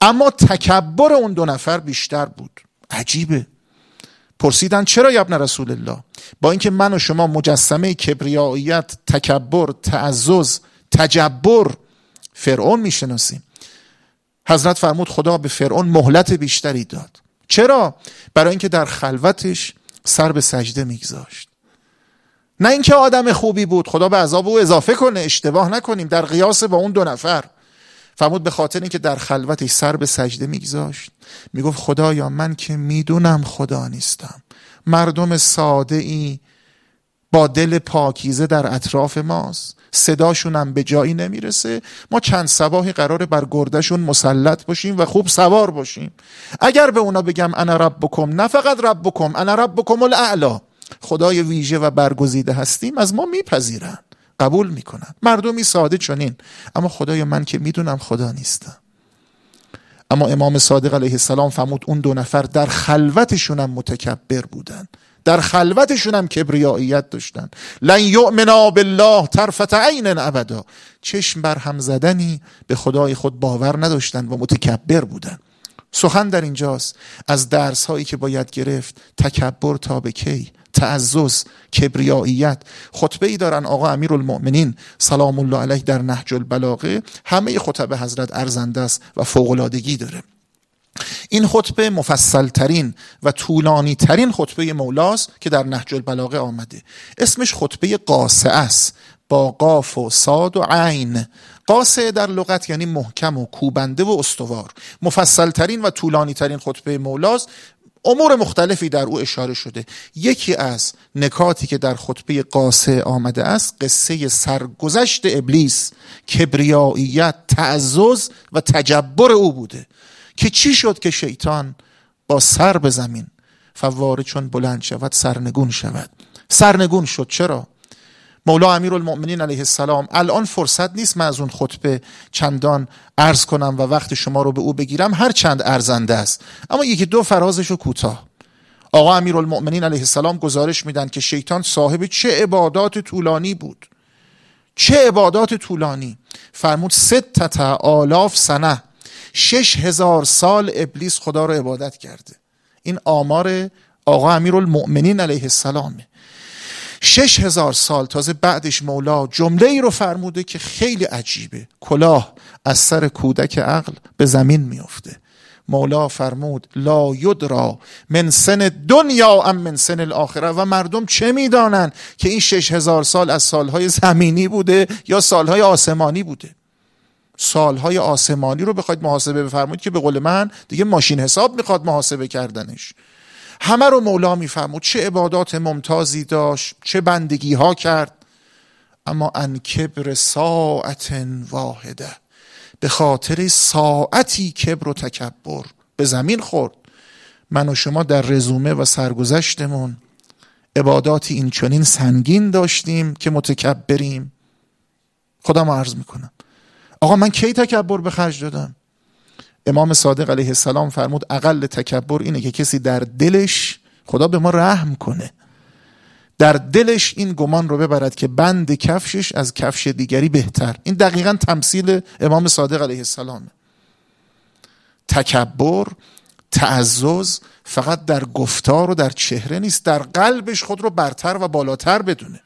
اما تکبر اون دو نفر بیشتر بود. عجیبه. پرسیدن چرا ابن رسول الله؟ با اینکه من و شما مجسمه کبریاییت تکبر تعزز تجبر فرعون می‌شناسیم. حضرت فرمود خدا به فرعون مهلت بیشتری داد. چرا؟ برای اینکه در خلوتش سر به سجده میگذاشت. نه اینکه آدم خوبی بود خدا به عذاب او اضافه کنه اشتباه نکنیم در قیاس با اون دو نفر. فرمود به خاطر اینکه در خلوتش سر به سجده میگذاشت می‌گفت خدایا من که می‌دونم خدا نیستم. مردم ساده ای با دل پاکیزه در اطراف ماست. صداشونم به جایی نمی‌رسه. ما چند سباهی قراره بر گردشون مسلط باشیم و خوب سوار باشیم. اگر به اونا بگم انا ربکم نه فقط ربکم انا ربکم الاعلا. خدای ویژه و برگزیده هستیم از ما میپذیرن. قبول می‌کنن. مردمی ساده چنین. اما خدای من که می‌دونم خدا نیستم اما امام صادق علیه السلام فرمود اون دو نفر در خلوتشون هم متکبر بودن. در خلوتشون هم کبریاییت داشتن. لن یؤمنا بالله طرفت عین ابدا. چشم بر هم زدنی به خدای خود باور نداشتن و متکبر بودن. سخن در اینجاست. از درس هایی که باید گرفت تکبر تا به کی؟ تعزز کبریاییت. خطبه ای دارن آقا امیر المؤمنین سلام الله علیه در نهج البلاغه. همه خطبه حضرت ارزنده است و فوقلادگی داره. این خطبه مفصل ترین و طولانی ترین خطبه مولاست که در نهج البلاغه آمده. اسمش خطبه قاسه است. با قاف و صاد و عین. قاسه در لغت یعنی محکم و کوبنده و استوار. مفصل ترین و طولانی ترین خطبه مولاست امور مختلفی در او اشاره شده. یکی از نکاتی که در خطبه قاسه آمده است قصه سرگذشت ابلیس کبریاییت تعزز و تجبر او بوده. که چی شد که شیطان با سر به زمین فواره چون بلند شود سرنگون شود؟ سرنگون شد. چرا؟ مولا امیر المؤمنین علیه السلام الان فرصت نیست من از اون خطبه چندان عرض کنم و وقت شما رو به او بگیرم. هر چند ارزنده است. اما یکی دو فرازش رو کوتاه. آقا امیر المؤمنین علیه السلام گزارش میدن که شیطان صاحب چه عبادات طولانی بود. چه عبادات طولانی؟ فرمود ست آلاف سنه. شش هزار سال ابلیس خدا رو عبادت کرده. این آمار آقا امیر المؤمنین علیه السلامه شش هزار سال تازه بعدش مولا جمله ای رو فرموده که خیلی عجیبه. کلاه از سر کودک عقل به زمین میافته. مولا فرمود لا یدرا من سن دنیا ام من سن الاخره. و مردم چه می‌دانند که این شش هزار سال از سالهای زمینی بوده یا سالهای آسمانی بوده؟ سالهای آسمانی رو بخواید محاسبه بفرمایید که به قول من دیگه ماشین حساب می‌خواد محاسبه کردنش. همه رو مولا میفرمود. چه عبادات ممتازی داشت چه بندگی ها کرد. اما ان کبر ساعت واحده به خاطر ساعتی کبر و تکبر به زمین خورد. من و شما در رزومه و سرگذشتمون عباداتی این چنین سنگین داشتیم که متکبریم. خودم عرض می‌کنم. آقا من کی تکبر به خرج دادم؟ امام صادق علیه السلام فرمود اقل تکبر اینه که کسی در دلش خدا به ما رحم کنه. در دلش این گمان رو ببرد که بند کفشش از کفش دیگری بهتر. این دقیقا تمثیل امام صادق علیه السلام. تکبر تعزز فقط در گفتار و در چهره نیست در قلبش خود رو برتر و بالاتر بدونه.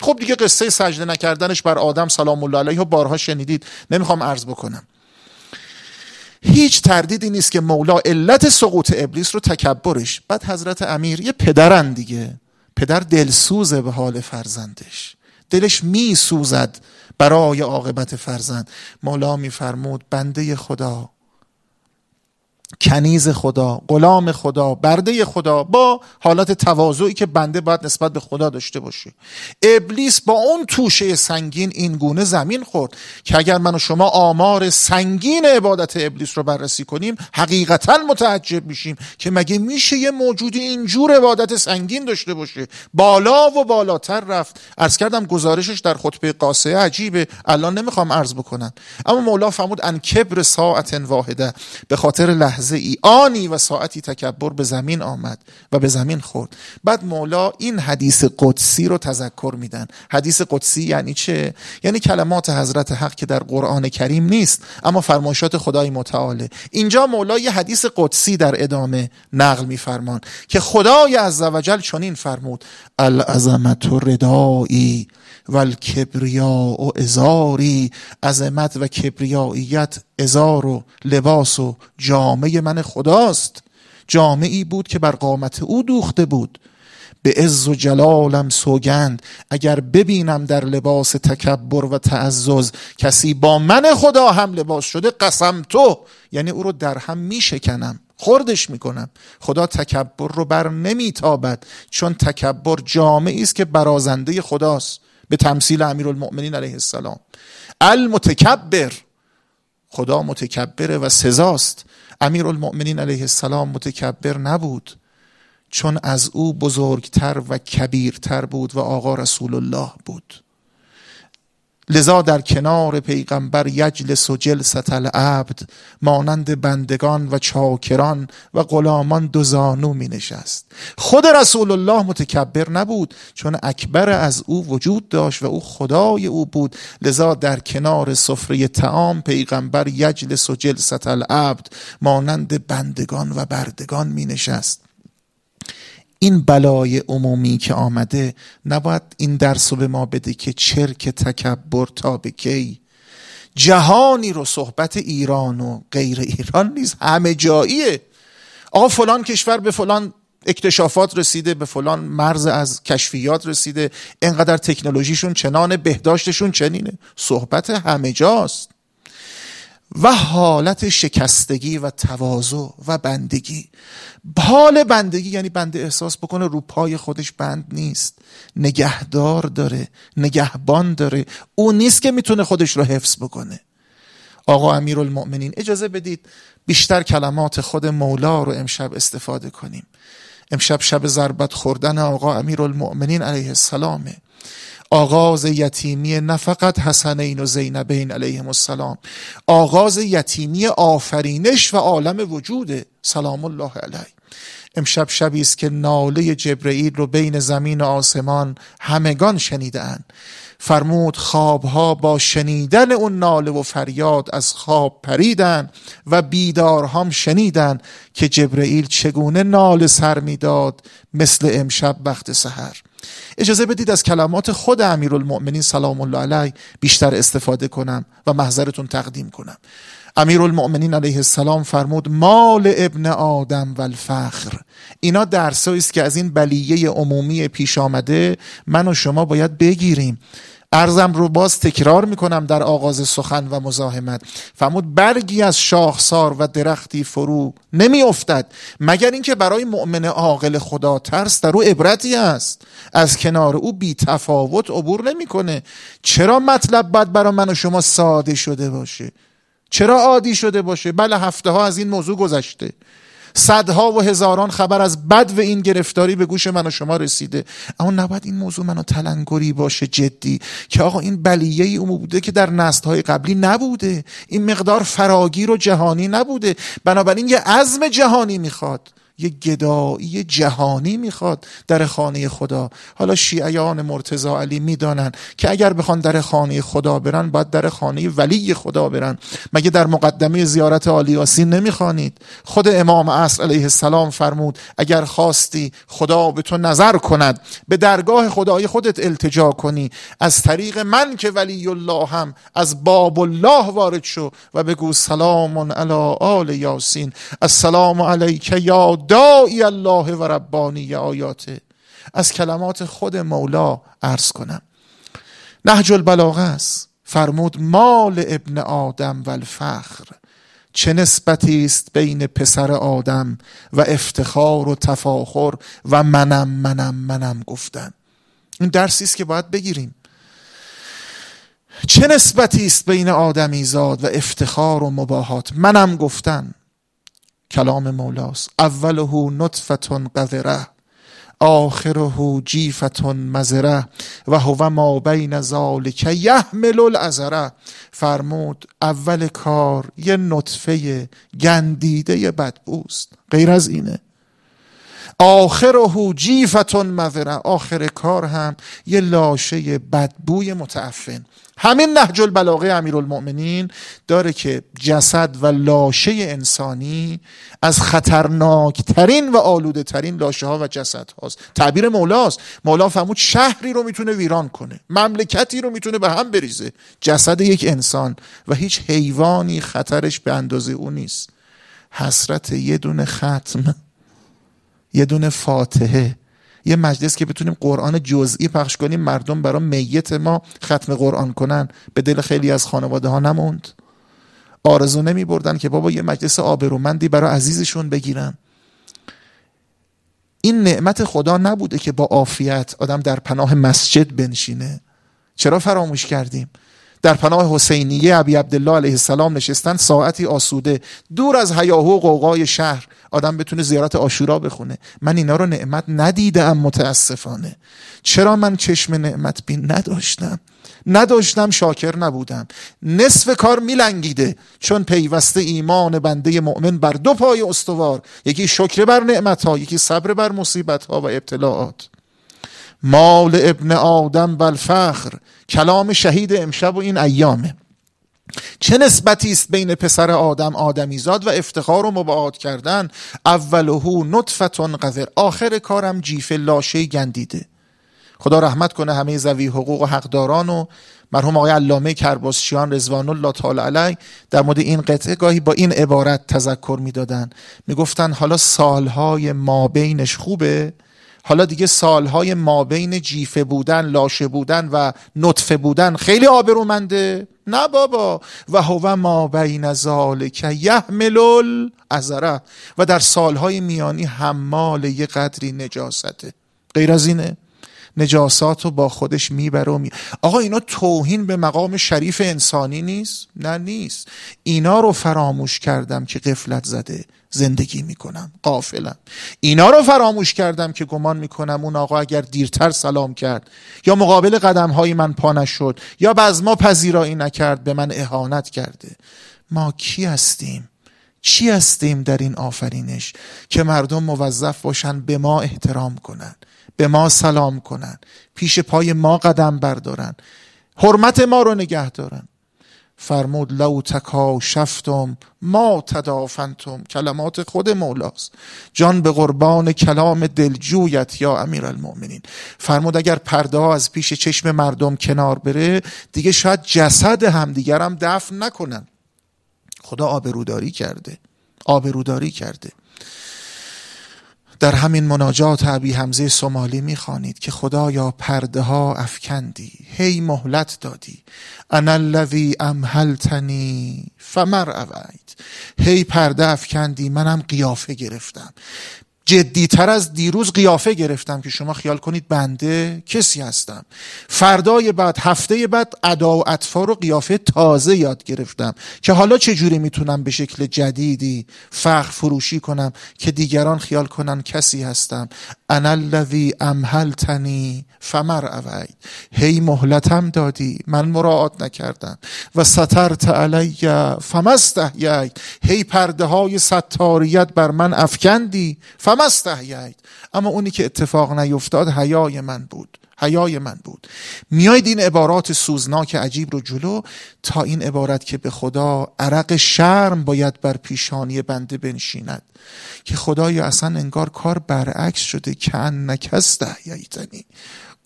خب دیگه قصه سجده نکردنش بر آدم سلام الله علیه و بارها شنیدید. نمی‌خوام عرض بکنم. هیچ تردیدی نیست که مولا علت سقوط ابلیس رو تکبرش. بعد حضرت امیر یه پدرن دیگه. پدر دلسوزه به حال فرزندش. دلش می سوزد برای عاقبت فرزند. مولا میفرمود بنده خدا کنیز خدا غلام خدا برده خدا با حالت تواضعی که بنده باید نسبت به خدا داشته باشه. ابلیس با اون توشه سنگین این گونه زمین خورد که اگر من و شما آمار سنگین عبادت ابلیس رو بررسی کنیم حقیقتا متعجب میشیم که مگه میشه یه موجودی اینجور عبادت سنگین داشته باشه. بالا و بالاتر رفت. ارز کردم گزارشش در خطبه قاسه عجیبه. الان نمی‌خوام عرض بکنم. اما مولا فرمود ان کبر ساعت واحده به خاطر لحظه ای آنی و ساعتی تکبر به زمین آمد و به زمین خورد. بعد مولا این حدیث قدسی رو تذکر میدن. حدیث قدسی یعنی چه؟ یعنی کلمات حضرت حق که در قرآن کریم نیست اما فرمایشات خدای متعاله اینجا مولا یه حدیث قدسی در ادامه نقل میفرمان که خدای عزوجل چنین فرمود العظمت ردایی و الکبریا و ازاری عظمت و کبریاییت ازار و لباس و جامعه من خداست. جامعی بود که بر قامت او دوخته بود. به عز و جلالم سوگند. اگر ببینم در لباس تکبر و تعزز کسی با من خدا هم لباس شده قسم تو. یعنی او رو در هم میشکنم خوردش می‌کنم خدا تکبر رو بر نمیتابد چون تکبر جامعی است که برازنده خداست. به تمثیل امیرالمؤمنین علیه السلام. المتکبر. خدا متکبره و سزاست. امیرالمؤمنین علیه السلام متکبر نبود. چون از او بزرگتر و کبیرتر بود و آقا رسول الله بود. لذا در کنار پیغمبر یجلس و جلست العبد مانند بندگان و چاکران و غلامان دو زانو می نشست. خود رسول الله متکبر نبود چون اکبر از او وجود داشت و او خدای او بود. لذا در کنار سفره تعام پیغمبر یجلس و جلست العبد مانند بندگان و بردگان می نشست. این بلای عمومی که آمده نباید این درس رو به ما بده که چرک تکبر تا به کی. جهانی رو صحبت ایران و غیر ایران نیست همه جاییه. آقا فلان کشور به فلان اکتشافات رسیده به فلان مرز از کشفیات رسیده. انقدر تکنولوژیشون چنان بهداشتشون چنینه. صحبت همه جاست. و حالت شکستگی و تواضع و بندگی. حال بندگی یعنی بنده احساس بکنه رو پای خودش بند نیست. نگهدار داره نگهبان داره. او نیست که می‌تونه خودش رو حفظ بکنه. آقا امیر المؤمنین اجازه بدید بیشتر کلمات خود مولا رو امشب استفاده کنیم. امشب شب ضربت خوردن آقا امیر المؤمنین علیه السلامه. آغاز یتیمی نه فقط حسنین و زینبین علیهم السلام آغاز یتیمی آفرینش و عالم وجوده سلام الله علیه. امشب شبی است که ناله جبرئیل رو بین زمین و آسمان همگان شنیدن فرمود خوابها با شنیدن اون ناله و فریاد از خواب پریدن و بیدارهام شنیدن که جبرئیل چگونه ناله سر می‌داد مثل امشب وقت سحر. اجازه بدید از کلمات خود امیرالمؤمنین سلام الله علیه بیشتر استفاده کنم و محضرتون تقدیم کنم. امیرالمؤمنین علیه السلام فرمود مال ابن آدم و الفخر اینا درسایی است که از این بلیه عمومی پیش آمده من و شما باید بگیریم. ارزم رو باز تکرار می‌کنم در آغاز سخن و مزاحمت. فرمود برگی از شاخسار و درختی فرو نمیافتد مگر اینکه برای مؤمن عاقل خدا ترس در او عبرتی است. از کنار او بی تفاوت عبور نمی‌کنه. چرا مطلب باید برای من و شما ساده شده باشه؟ چرا عادی شده باشه؟ بله هفته ها از این موضوع گذشته. صدها و هزاران خبر از بد و این گرفتاری به گوش من و شما رسیده. اما نباید این موضوع منو تلنگری باشه جدی که آقا این بلیه ای اون بوده که در نسل های قبلی نبوده. این مقدار فراگیر و جهانی نبوده. بنابراین یه عزم جهانی می‌خواد. یه گدایی جهانی می‌خواد در خانه خدا. حالا شیعیان مرتضا علی می‌دانن که اگر بخوان در خانه خدا برن باید در خانه ولی خدا برن. مگه در مقدمه زیارت آلی یاسین نمی‌خوانید؟ خود امام عصر علیه السلام فرمود اگر خواستی خدا به تو نظر کند به درگاه خدای خودت التجا کنی. از طریق من که ولی الله هم از باب الله وارد شو و بگو سلام علی آل یاسین. السلام علیک یا دائی الله و ربانی آیاته. از کلمات خود مولا عرض کنم. نهج البلاغه است. فرمود مال ابن آدم و الفخر. چه نسبتی است بین پسر آدم و افتخار و تفاخر و منم منم منم گفتن. این درسی است که باید بگیریم. چه نسبتی است بین آدمی زاد و افتخار و مباهات؟ منم گفتن. کلام مولاست. اوله نطفتون قذره آخره جیفتون مزره و هو ما بین ذالک یحمل الازره فرمود اول کار یه نطفه گندیده بدبوست. غیر از اینه. آخره جیفتون مذره آخر کار هم یه لاشه بدبوی متعفن. همین نهج البلاغه امیرالمؤمنین داره که جسد و لاشه انسانی از خطرناکترین و آلوده ترین لاشه ها و جسد هاست. تعبیر مولاست. مولا فرمود شهری رو می‌تونه ویران کنه مملکتی رو می‌تونه به هم بریزه. جسد یک انسان و هیچ حیوانی خطرش به اندازه او نیست. حسرت یه دونه ختم یه دونه فاتحه یه مجلس که بتونیم قرآن جزئی پخش کنیم مردم برای میت ما ختم قرآن کنن. به دل خیلی از خانواده ها نموند. آرزو نمی بردن که بابا یه مجلس آبرومندی برای عزیزشون بگیرن. این نعمت خدا نبوده که با عافیت آدم در پناه مسجد بنشینه. چرا فراموش کردیم؟ در پناه حسینیه ابی عبدالله علیه السلام نشستن ساعتی آسوده. دور از هیاهو و قوقای شهر. آدم بتونه زیارت آشورا بخونه. من اینا رو نعمت ندیدم متاسفانه. چرا من چشم نعمت بین نداشتم؟ نداشتم شاکر نبودم. نصف کار میلنگیده. چون پیوسته ایمان بنده مؤمن بر دو پای استوار. یکی شکر بر نعمت ها یکی صبر بر مصیبت ها و ابتلاعات. مال ابن آدم بل فخر کلام شهید امشب و این ایامه. چه نسبتی است بین پسر آدم آدمیزاد و افتخار و مباعات کردن؟ اولهو نطفتون قذر. آخر کارم جیف لاشه گندیده. خدا رحمت کنه همه زوی حقوق و حقداران و مرحوم آقای علامه کرباسچیان رضوان الله تعالی علی در مورد این قطعه گاهی با این عبارت تذکر می‌دادن. می‌گفتن حالا سالهای ما بینش خوبه؟ حالا دیگه سالهای ما بین جیفه بودن لاشه بودن و نطفه بودن خیلی آبرومنده. نه بابا. و هو ما بین ذالک یحمل الازره و در سالهای میانی حمال یه قدری نجاسته غیر از اینه. نجاسات رو با خودش می‌بره و می... آقا اینا توهین به مقام شریف انسانی نیست؟ نه نیست. اینا رو فراموش کردم که قفلت زده زندگی می‌کنم قافلم اینا رو فراموش کردم که گمان می‌کنم اون آقا اگر دیرتر سلام کرد یا مقابل قدم های من پا نشد یا بعض ما پذیرایی نکرد به من اهانت کرده. ما کی هستیم؟ چی هستیم در این آفرینش که مردم موظف باشن به ما احترام کنن به ما سلام کنن پیش پای ما قدم بردارن حرمت ما رو نگه دارن؟ فرمود لو شفتم ما تدافنتم کلمات خود مولاست. جان به قربان کلام دلجویت یا امیر المؤمنین. فرمود اگر پرده از پیش چشم مردم کنار بره دیگه شاید جسد همدیگرم دفن نکنن. خدا آبروداری کرده. آبروداری کرده. در همین مناجات عبی حمزه سومالی می‌خوانید که خدایا پرده ها افکندی. هی مهلت دادی. انا الذی امهلتنی فمر اوید. هی پرده افکندی. منم قیافه گرفتم. جدیتر از دیروز قیافه گرفتم که شما خیال کنید بنده کسی هستم. فردای بعد هفته بعد ادا و اطفار و قیافه تازه یاد گرفتم که حالا چجوری می‌تونم به شکل جدیدی فخر فروشی کنم که دیگران خیال کنن کسی هستم. انا الذی امهلتنی فمر اوید هی مهلتم دادی من مراعات نکردم. و سترت علی فمستحیید هی پرده های ستاریت بر من افکندی فمستحیید اما اونی که اتفاق نیفتاد حیای من بود حیای من بود. میاید این عبارات سوزناک عجیب رو جلو تا این عبارت که به خدا عرق شرم باید بر پیشانی بنده بنشیند. که خدای اصلا انگار کار برعکس شده که نکست احییتنی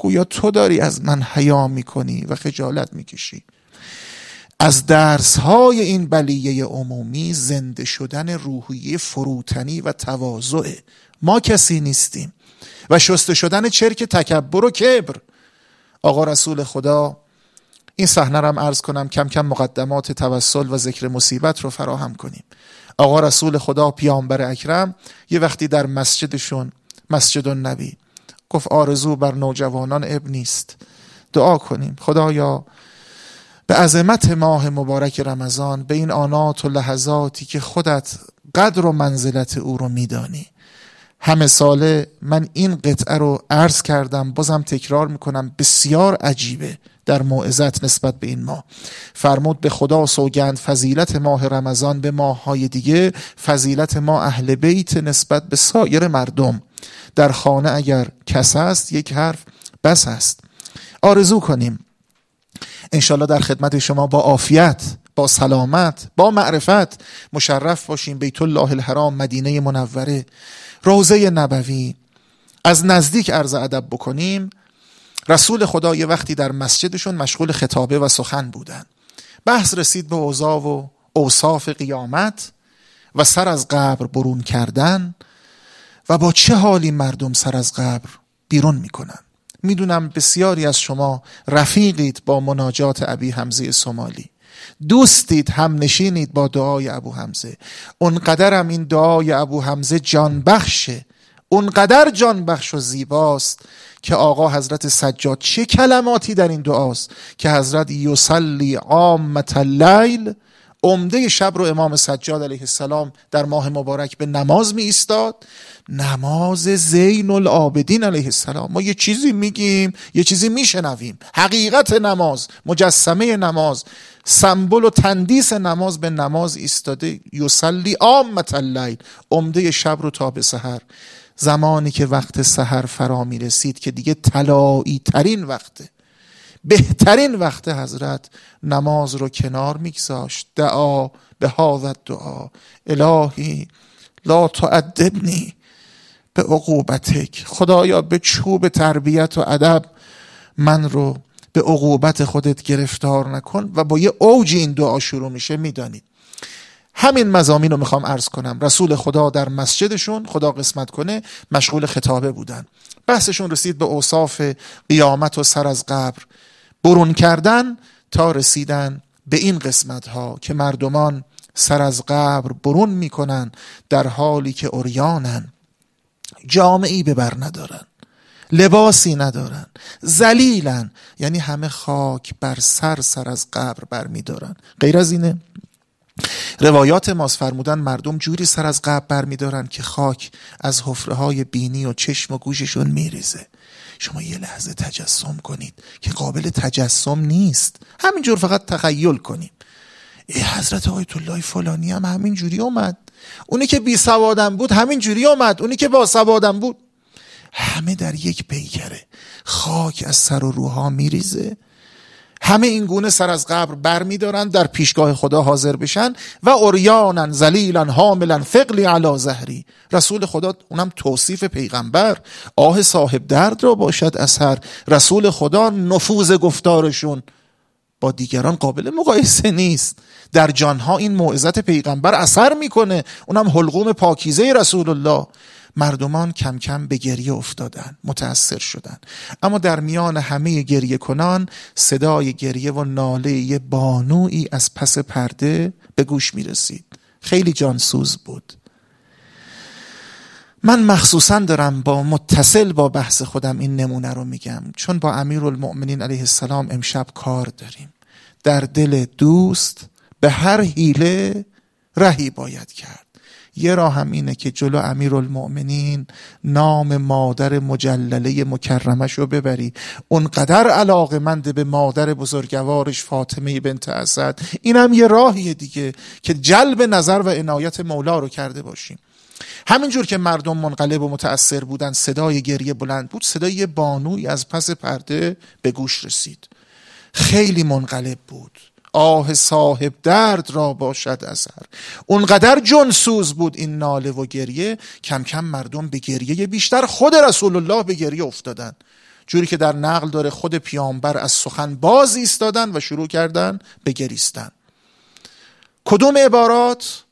گویا تو داری از من حیا می‌کنی و خجالت می‌کشی. از درس های این بلیه عمومی زنده شدن روحیه فروتنی و تواضع. ما کسی نیستیم. و شسته شدن چرک تکبر و کبر. آقا رسول خدا این صحنه هم عرض کنم کم کم مقدمات توسل و ذکر مصیبت رو فراهم کنیم. آقا رسول خدا پیامبر اکرم یه وقتی در مسجدشون مسجد النبی گفت آرزو بر نوجوانان اب نیست. دعا کنیم. خدایا به عظمت ماه مبارک رمضان به این آنات و لحظاتی که خودت قدر و منزلت او رو میدانی. همه ساله من این قطعه رو عرض کردم بازم تکرار می‌کنم بسیار عجیبه در موعظت نسبت به این ماه. فرمود به خدا سوگند فضیلت ماه رمضان به ماه های دیگه فضیلت ما اهل بیت نسبت به سایر مردم. در خانه اگر کس است یک حرف بس است. آرزو کنیم. انشالله در خدمت شما با عافیت با سلامت با معرفت مشرف باشیم. بیت الله الحرام مدینه منوره روزه نبوی. از نزدیک عرض ادب بکنیم. رسول خدا یه وقتی در مسجدشون مشغول خطابه و سخن بودن. بحث رسید به اوضاع و اوصاف قیامت و سر از قبر برون کردن. و با چه حالی مردم سر از قبر بیرون می‌کنن می‌دونم بسیاری از شما رفیقید با مناجات ابی حمزه سومالی. دوستید هم نشینید با دعای ابو حمزه. اونقدرم این دعای ابو حمزه جان بخشه اونقدر جان بخش و زیباست که آقا حضرت سجاد چه کلماتی در این دعاست که حضرت یوسلی عامت اللیل عمده شب رو امام سجاد علیه السلام در ماه مبارک به نماز می ایستاد. نماز زین العابدین علیه السلام. ما یه چیزی میگیم یه چیزی میشنویم. حقیقت نماز مجسمه نماز سمبل و تندیس نماز به نماز ایستاده. یوسلی عامت اللیل. عمده شب رو تا به سحر. زمانی که وقت سحر فرا می رسید که دیگه طلایی ترین وقته. بهترین وقت حضرت نماز رو کنار میگذاشت. دعا به هاذا دعا. الهی لا تعدبنی به عقوبتک. خدایا به چوب تربیت و ادب من رو به عقوبت خودت گرفتار نکن و با یه اوج این دعا شروع میشه می‌دانید همین مزامین رو می‌خوام عرض کنم. رسول خدا در مسجدشون خدا قسمت کنه مشغول خطابه بودن. بحثشون رسید به اوصاف قیامت و سر از قبر. برون کردن تا رسیدن به این قسمت ها که مردمان سر از قبر برون می‌کنن در حالی که اوریانن جامعی به بر ندارن لباسی ندارن زلیلن یعنی همه خاک بر سر سر از قبر بر میدارن غیر از اینه روایات ماست فرمودن مردم جوری سر از قبر بر میدارن که خاک از حفره های بینی و چشم و گوششون میریزه. شما یه لحظه تجسم کنید که قابل تجسم نیست. همینجور فقط تخیل کنیم. ای حضرت آیت الله فلانی هم همین جوری اومد. اونی که بی سوادم بود همین جوری اومد. اونی که با سوادم بود. همه در یک پیکره. خاک از سر و روها میریزه. همه این گونه سر از قبر بر می در پیشگاه خدا حاضر بشن و اوریانن زلیلا حاملا فقلی علا زهری. رسول خدا اونم توصیف پیغمبر. آه صاحب درد را باشد اثر. رسول خدا نفوذ گفتارشون با دیگران قابل مقایسه نیست. در جانها این موعظت پیغمبر اثر می‌کنه. اونم حلقوم پاکیزه رسول الله. مردمان کم کم به گریه افتادن متأثر شدن. اما در میان همه گریه کنان صدای گریه و ناله بانویی از پس پرده به گوش می رسید خیلی جانسوز بود. من مخصوصا دارم با متصل با بحث خودم این نمونه رو میگم. چون با امیر المؤمنین علیه السلام امشب کار داریم. در دل دوست به هر حیله رهی باید کرد. یه راه هم اینه که جلو امیر المؤمنین نام مادر مجلله مکرمش رو ببری. اونقدر علاقه منده به مادر بزرگوارش فاطمه بنت اسد. اینم یه راهیه دیگه که جلب نظر و عنایت مولا رو کرده باشیم. همینجور که مردم منقلب و متأثر بودن صدای گریه بلند بود صدای بانوی از پس پرده به گوش رسید. خیلی منقلب بود. آه صاحب درد را باشد اثر. اونقدر جنسوز بود این ناله و گریه کم کم مردم به گریه بیشتر خود رسول الله به گریه افتادن. جوری که در نقل داره خود پیامبر از سخن باز ایستادن و شروع کردن به گریستن. کدوم عبارات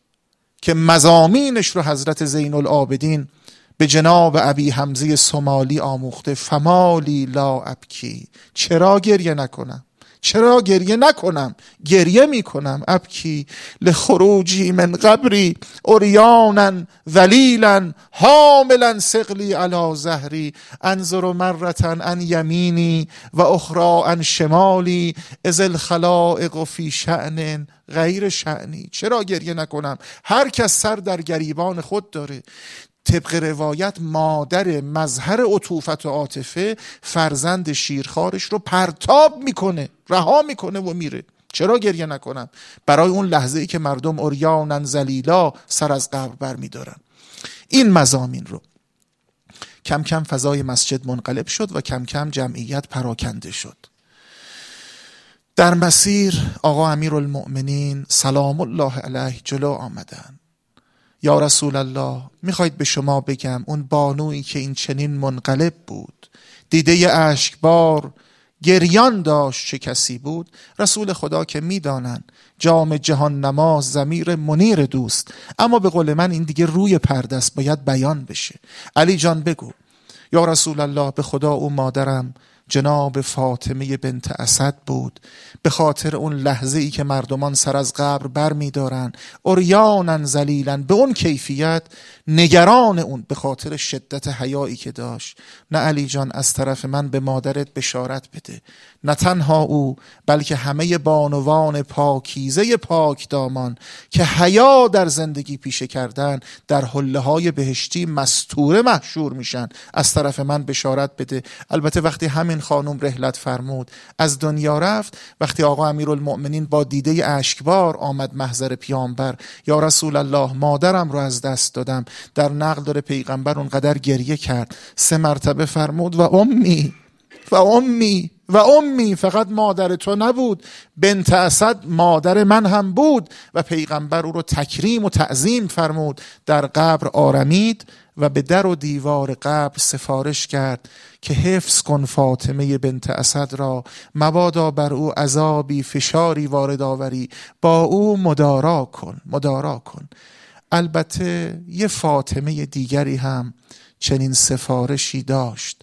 که مزامینش رو حضرت زین العابدین به جناب ابی حمزه سومالی آموخته؟ فمالی لا ابکی. چرا گریه نکنم؟ چرا گریه نکنم؟ گریه می‌کنم ابکی لخروجی من قبری اوریانا ذلیلا حاملا سقلی علی زهری انظر مرتا ان یمینی و اخرى ان شمالی از الخلائق فی شأن غیر شعنی چرا گریه نکنم؟ هر کس سر در گریبان خود داره. طبق روایت مادر مظهر عطوفت و عاطفه فرزند شیرخارش رو پرتاب می‌کنه رها می‌کنه و میره. چرا گریه نکنم؟ برای اون لحظه ای که مردم اوریانن زلیلا سر از قبر برمیدارن. این مزامین رو. کم کم فضای مسجد منقلب شد و کم کم جمعیت پراکنده شد. در مسیر آقا امیر المؤمنین سلام الله علیه جلو آمدن. یا رسول الله می‌خواید به شما بگم اون بانویی که این چنین منقلب بود. دیده اشکبار گریان داشت چه کسی بود. رسول خدا که می‌دانن جام جهان نماز زمیر منیر دوست. اما به قول من این دیگه روی پرده است باید بیان بشه. علی جان بگو. یا رسول الله به خدا او مادرم جناب فاطمه بنت اسد بود. به خاطر اون لحظه ای که مردمان سر از قبر بر می دارن اریانن زلیلن به اون کیفیت نگران اون به خاطر شدت حیایی که داشت. نه علی جان از طرف من به مادرت بشارت بده. نه تنها او بلکه همه بانوان پاکیزه پاک دامان که حیا در زندگی پیشه کردن در حله های بهشتی مستوره محشور میشن. از طرف من بشارت بده. البته وقتی همین خانم رحلت فرمود از دنیا رفت. وقتی آقا امیرالمؤمنین با دیده اشکبار آمد محضر پیامبر یا رسول الله مادرم رو از دست دادم. در نقل داره پیغمبر اونقدر گریه کرد. سه مرتبه فرمود و امی و امی و امی فقط مادر تو نبود بنت اسد مادر من هم بود. و پیغمبر او رو تکریم و تعظیم فرمود. در قبر آرمید و به در و دیوار قبر سفارش کرد که حفظ کن فاطمه بنت اسد را. مبادا بر او عذابی فشاری وارد آوری. با او مدارا کن مدارا کن. البته یه فاطمه دیگری هم چنین سفارشی داشت.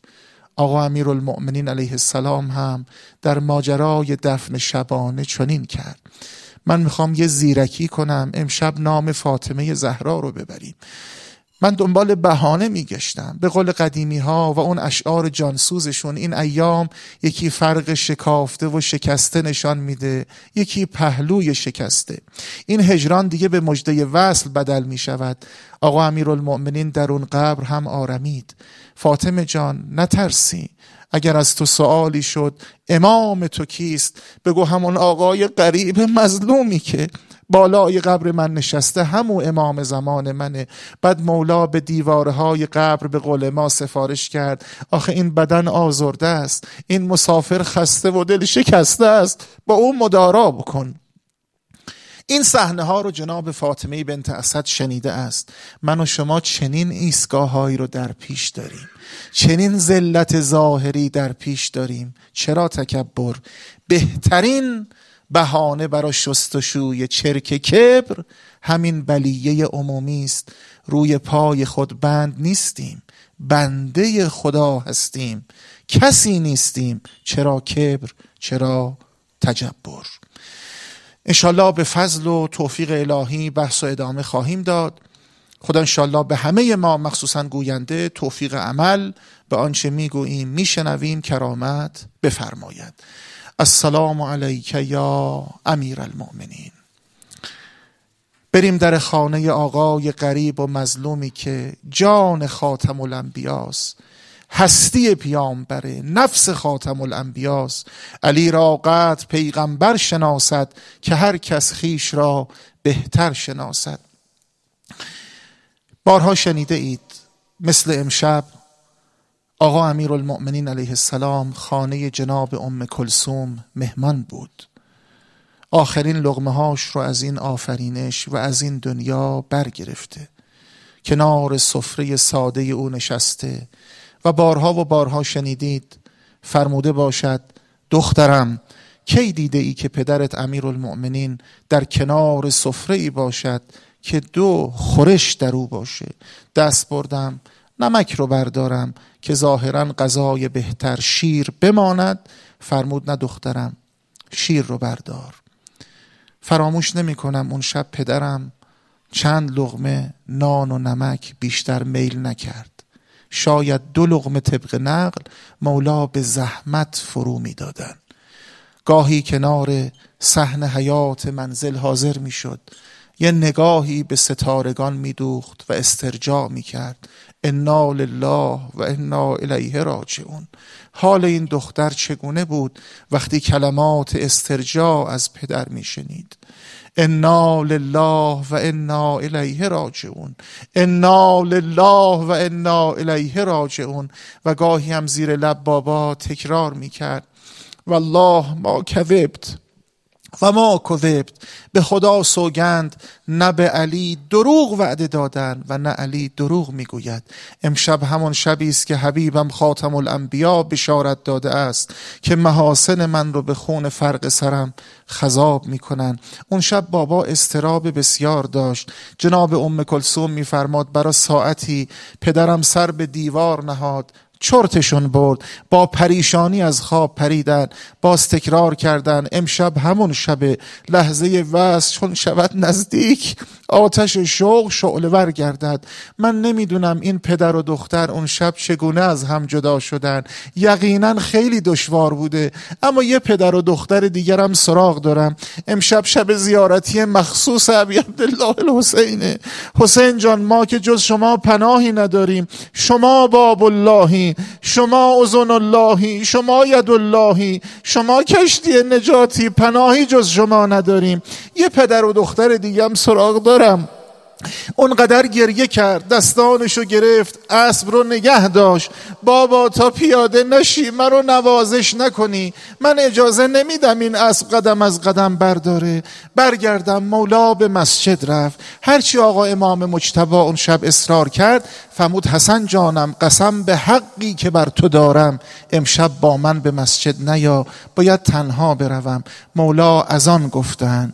آقا امیر المؤمنین علیه السلام هم در ماجرای دفن شبانه چنین کرد. من می‌خوام یه زیرکی کنم امشب نام فاطمه زهرا رو ببریم. من دنبال بهانه میگشتم. به قول قدیمی ها و اون اشعار جانسوزشون این ایام یکی فرق شکافته و شکسته نشان میده یکی پهلوی شکسته. این هجران دیگه به مجده وصل بدل می شود آقا امیرالمؤمنین در اون قبر هم آرمید. فاطمه جان نترسی. اگر از تو سوالی شد امام تو کیست؟ بگو همون آقای قریب مظلومی که بالای قبر من نشسته همو امام زمان منه. بعد مولا به دیوارهای قبر به قول ما سفارش کرد. آخه این بدن آزرده است. این مسافر خسته و دل شکسته است. با او مدارا بکن. این صحنه ها رو جناب فاطمه بنت اسد شنیده است. من و شما چنین ایستگاه هایی رو در پیش داریم. چنین ذلت ظاهری در پیش داریم. چرا تکبر؟ بهترین بهانه برای شستشوی چرک کبر همین بلیه عمومی است. روی پای خود بند نیستیم بنده خدا هستیم. کسی نیستیم چرا کبر چرا تجبر. انشالله به فضل و توفیق الهی بحث و ادامه خواهیم داد. خدا انشالله به همه ما مخصوصا گوینده توفیق عمل. به آنچه می‌گوییم میشنویم کرامت بفرماید. السلام علیک یا امیر المؤمنین. بریم در خانه آقای غریب و مظلومی که جان خاتم الانبیاست هستی پیامبره نفس خاتم الانبیاست علی را قدر پیغمبر شناسد که هر کس خیش را بهتر شناسد. بارها شنیده اید مثل امشب آقا امیر المؤمنین علیه السلام خانه جناب ام کلسوم مهمان بود. آخرین لغمه هاش رو از این آفرینش و از این دنیا برگرفته. کنار سفره ساده او نشسته و بارها و بارها شنیدید فرموده باشد دخترم کی دیده ای که پدرت امیر المؤمنین در کنار سفره ای باشد که دو خورش در او باشه؟ دست بردم نمک رو بردارم که ظاهرا غذای بهتر شیر بماند. فرمود نه دخترم شیر رو بردار. فراموش نمی کنم اون شب پدرم چند لغمه نان و نمک بیشتر میل نکرد. شاید دو لغمه طبق نقل مولا به زحمت فرو می‌دادن. گاهی کنار صحن حیات منزل حاضر می‌شد. یه نگاهی به ستارگان میدوخت و استرجاع می‌کرد. انا لله و انا الیه راجعون حال این دختر چگونه بود وقتی کلمات استرجاع از پدر میشنید؟ انا لله و انا الیه راجعون انا لله و انا الیه راجعون و گاهی هم زیر لب بابا تکرار می‌کرد. والله ما کذبت. و ما کذبت. به خدا سوگند نه به علی دروغ وعده دادن و نه علی دروغ می‌گوید. امشب همون شبی است که حبیبم خاتم الانبیا بشارت داده است که محاسن من رو به خون فرق سرم خذاب می‌کنن. اون شب بابا استراب بسیار داشت. جناب ام کلثوم میفرماد برا ساعتی پدرم سر به دیوار نهاد چرتشون برد. با پریشانی از خواب پریدن باز تکرار کردن امشب همون شب لحظه وست چون شود نزدیک آتش شوق شعله ور گردد. من نمی‌دونم این پدر و دختر اون شب چگونه از هم جدا شدن. یقینا خیلی دشوار بوده. اما یه پدر و دختر دیگرم سراغ دارم. امشب شب زیارتی مخصوص ابی عبدالله الحسینه. حسین جان ما که جز شما پناهی نداریم. شما باب اللهی شما ازن اللهی شما ید اللهی شما کشتی نجاتی پناهی جز شما نداریم. یه پدر و دختر دیگه هم سراغ دارم. اونقدر گریه کرد دستانشو گرفت اسب رو نگه داشت. بابا تا پیاده نشی من رو نوازش نکنی. من اجازه نمیدم این اسب قدم از قدم برداره. برگردم مولا به مسجد رفت. هرچی آقا امام مجتبا اون شب اصرار کرد فمود حسن جانم قسم به حقی که بر تو دارم. امشب با من به مسجد نیا باید تنها بروم. مولا از آن گفتن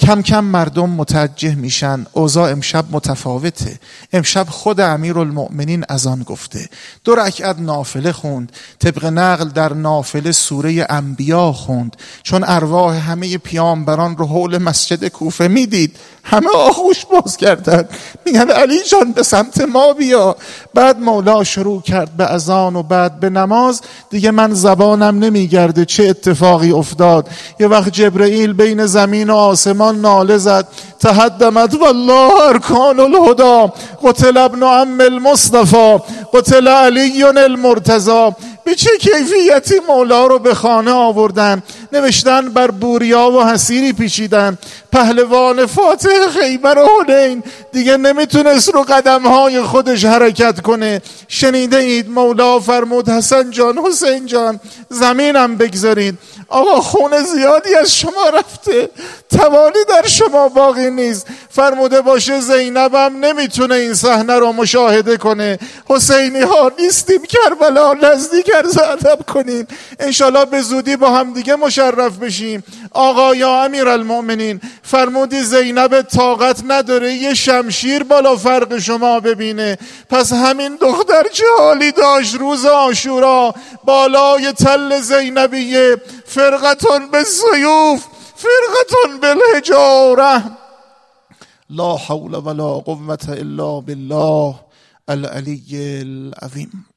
کم کم مردم متوجه میشن اوضاع امشب متفاوته. امشب خود امیر المؤمنین از آن گفته دو رکعت نافله خوند طبق نقل در نافله سوره انبیا خوند. چون ارواح همه پیامبران رو حول مسجد کوفه می‌دید همه آغوش باز کردن. میگن علی جان به سمت ما بیا. بعد مولا شروع کرد به اذان و بعد به نماز. دیگه من زبانم نمیگرده چه اتفاقی افتاد. یه وقت جبرئیل بین زمین و آسمان ناله زد. تهدمت والله ارکان الهدا قتل ابن عم المصطفى قتل علی المرتضا به چه کیفیتی مولا رو به خانه آوردن. نوشتن بر بوریا و حسیری پیچیدن. پهلوان فاتح خیبر و حنین. دیگه نمی‌تونست رو قدمهای خودش حرکت کنه. شنیده اید مولا فرمود حسن جان حسین جان زمینم بگذارید. آقا خون زیادی از شما رفته. توانی در شما باقی نیست. فرموده باشه زینبم نمی‌تونه این صحنه رو مشاهده کنه. حسینی ها نیستیم کربلا نزدیک عرض ادب کنیم انشالله به زودی با هم دیگه مشرف بشیم. آقا یا امیر المؤمنین فرمودی زینب طاقت نداره یه شمشیر بالا فرق شما ببینه. پس همین دختر چه حالی داشت روز آشورا بالای تل زینبیه. فرقتون به سیوف فرقتون بالحجاره لا حول ولا قوة الا بالله العلی العظیم.